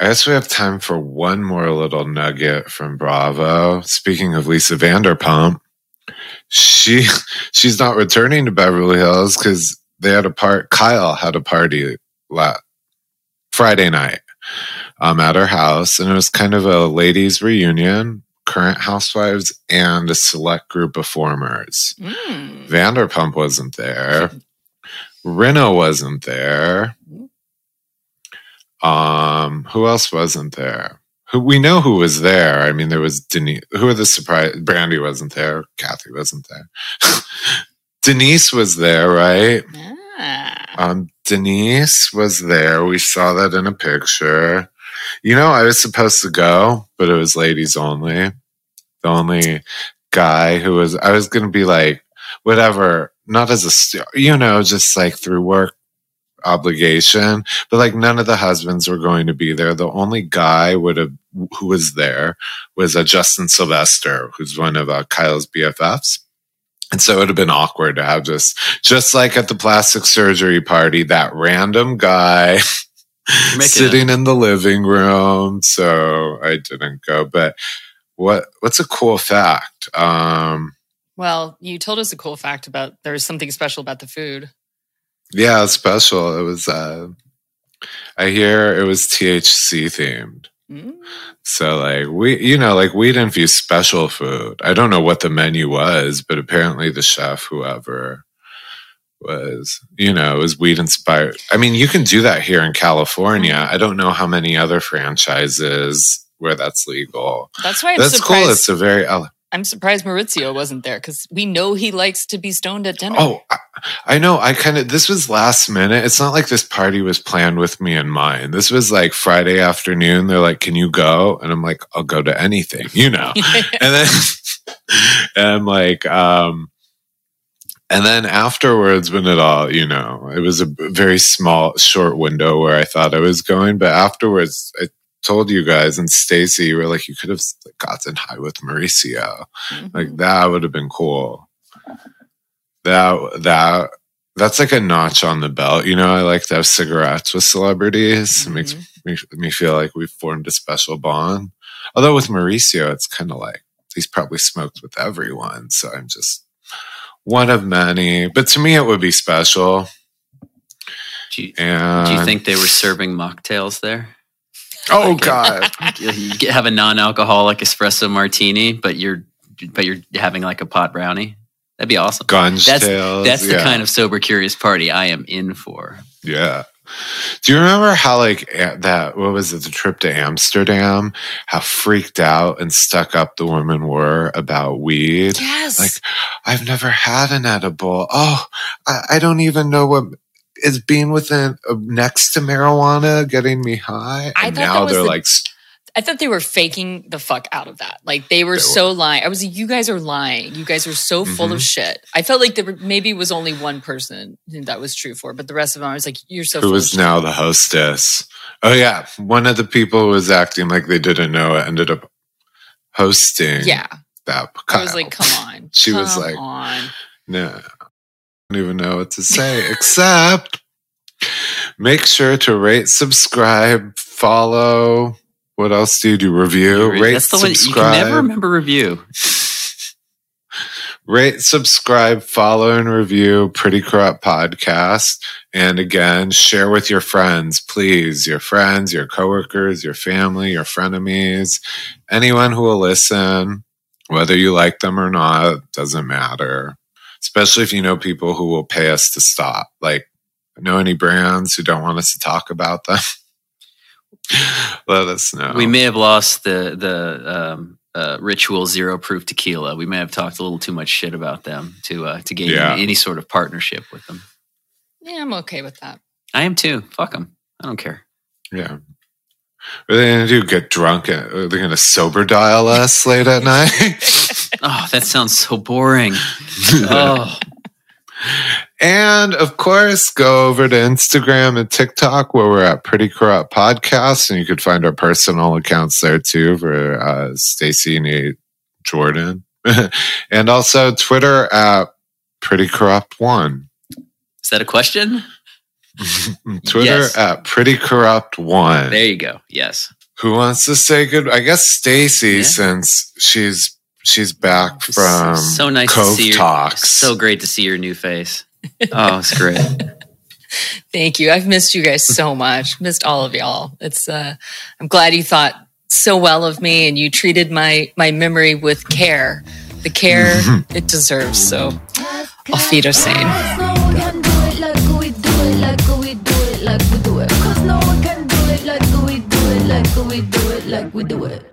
I guess we have time for one more little nugget from Bravo. Speaking of Lisa Vanderpump, she she's not returning to Beverly Hills because they had a part. Kyle had a party la- Friday night um, at her house, and it was kind of a ladies' reunion. Current housewives and a select group of formers. Mm. Vanderpump wasn't there. Rinna wasn't there. Um, who else wasn't there? Who we know who was there. I mean, there was Denise. Who are the surprise? Brandi wasn't there. Kathy wasn't there. Denise was there, right? Ah. Um, Denise was there. We saw that in a picture. You know, I was supposed to go, but it was ladies only. The only guy who was, I was going to be like, whatever, not as a, you know, just like through work obligation, but like none of the husbands were going to be there. The only guy would have, who was there was a Justin Sylvester, who's one of uh, Kyle's BFFs. And so it would have been awkward to have just, just like at the plastic surgery party, that random guy You're sitting in the living room. So I didn't go. But what what's a cool fact? Um, Well, you told us a cool fact about there was something special about the food. Yeah, special. It was. Uh, I hear it was THC themed. Mm. So like we, you know, like weed infused special food. I don't know what the menu was, but apparently the chef, whoever was, you know, it was weed inspired. I mean, you can do that here in California. I don't know how many other franchises where that's legal. That's why I'm that's surprised. cool. It's a very I'm surprised Mauricio wasn't there because we know he likes to be stoned at dinner. Oh, I, I know. I kind of, this was last minute. It's not like this party was planned with me in mind. This was like Friday afternoon. They're like, can you go? And I'm like, I'll go to anything, you know? and then, and I'm like, um, and then afterwards, when it all, you know, it was a very small, short window where I thought I was going. But afterwards, I told you guys and Stacy, you were like, you could have gotten high with Mauricio. Mhm. Like that would have been cool. That that that's like a notch on the belt. You know, I like to have cigarettes with celebrities. It makes me, me feel like we've formed a special bond. Although with Mauricio, it's kind of like he's probably smoked with everyone. So I'm just one of many. But to me, it would be special. do you, And do you think they were serving mocktails there Oh Like, God! you you have a non-alcoholic espresso martini, but you're but you're having like a pot brownie. That'd be awesome. Guns, That's tails. that's the yeah. kind of sober curious party I am in for. Yeah. Do you remember how like that? What was it? The trip to Amsterdam? How freaked out and stuck up the women were about weed. Yes. Like, I've never had an edible. Oh, I, I don't even know what is being within uh, next to marijuana getting me high. I And now they're the- like, I thought they were faking the fuck out of that. Like they were They were. so lying. I was like, you guys are lying. You guys are so full Mm-hmm. of shit. I felt like there were, maybe was only one person that was true for, but the rest of them, I was like, you're so who was now the hostess? Oh yeah, one of the people was acting like they didn't know it ended up hosting. Yeah. that. I was like, come on. She was Come like- on. No, don't even know what to say except make sure to rate, subscribe, follow. What else do you do? Review, rate, That's the one you subscribe, can never remember review. rate, subscribe, follow, and review Pretty Corrupt Podcast. And again, share with your friends, please. Your friends, your coworkers, your family, your frenemies, anyone who will listen, whether you like them or not, doesn't matter. Especially if you know people who will pay us to stop. Like, know any brands who don't want us to talk about them? Let us know. We may have lost the the um, uh, ritual zero proof tequila. We may have talked a little too much shit about them to uh, to gain Yeah. any, any sort of partnership with them. Yeah, I'm okay with that. I am too. Fuck them. I don't care. Yeah. What are they going to do? Get drunk? And, are they going to sober dial us late at night? Oh, that sounds so boring. Oh, and of course, go over to Instagram and TikTok where we're at Pretty Corrupt Podcast. And you could find our personal accounts there too for uh, Stacy, Nate, Jordan. and also Twitter at Pretty Corrupt One. is that a question? Twitter Yes. at Pretty Corrupt One. There you go. Yes. Who wants to say good? I guess Stacy, Yeah. since she's she's back from so nice Cove to see you. Talks. So great to see your new face. Oh, it's great. Thank you. I've missed you guys so much. Missed all of y'all. It's uh I'm glad you thought so well of me and you treated my my memory with care. The care it deserves. So Auf Wiedersehen. No one can do it like we do it, like we do it, like we do it. Cause no one can do it like we do it, like we do it, like we do it.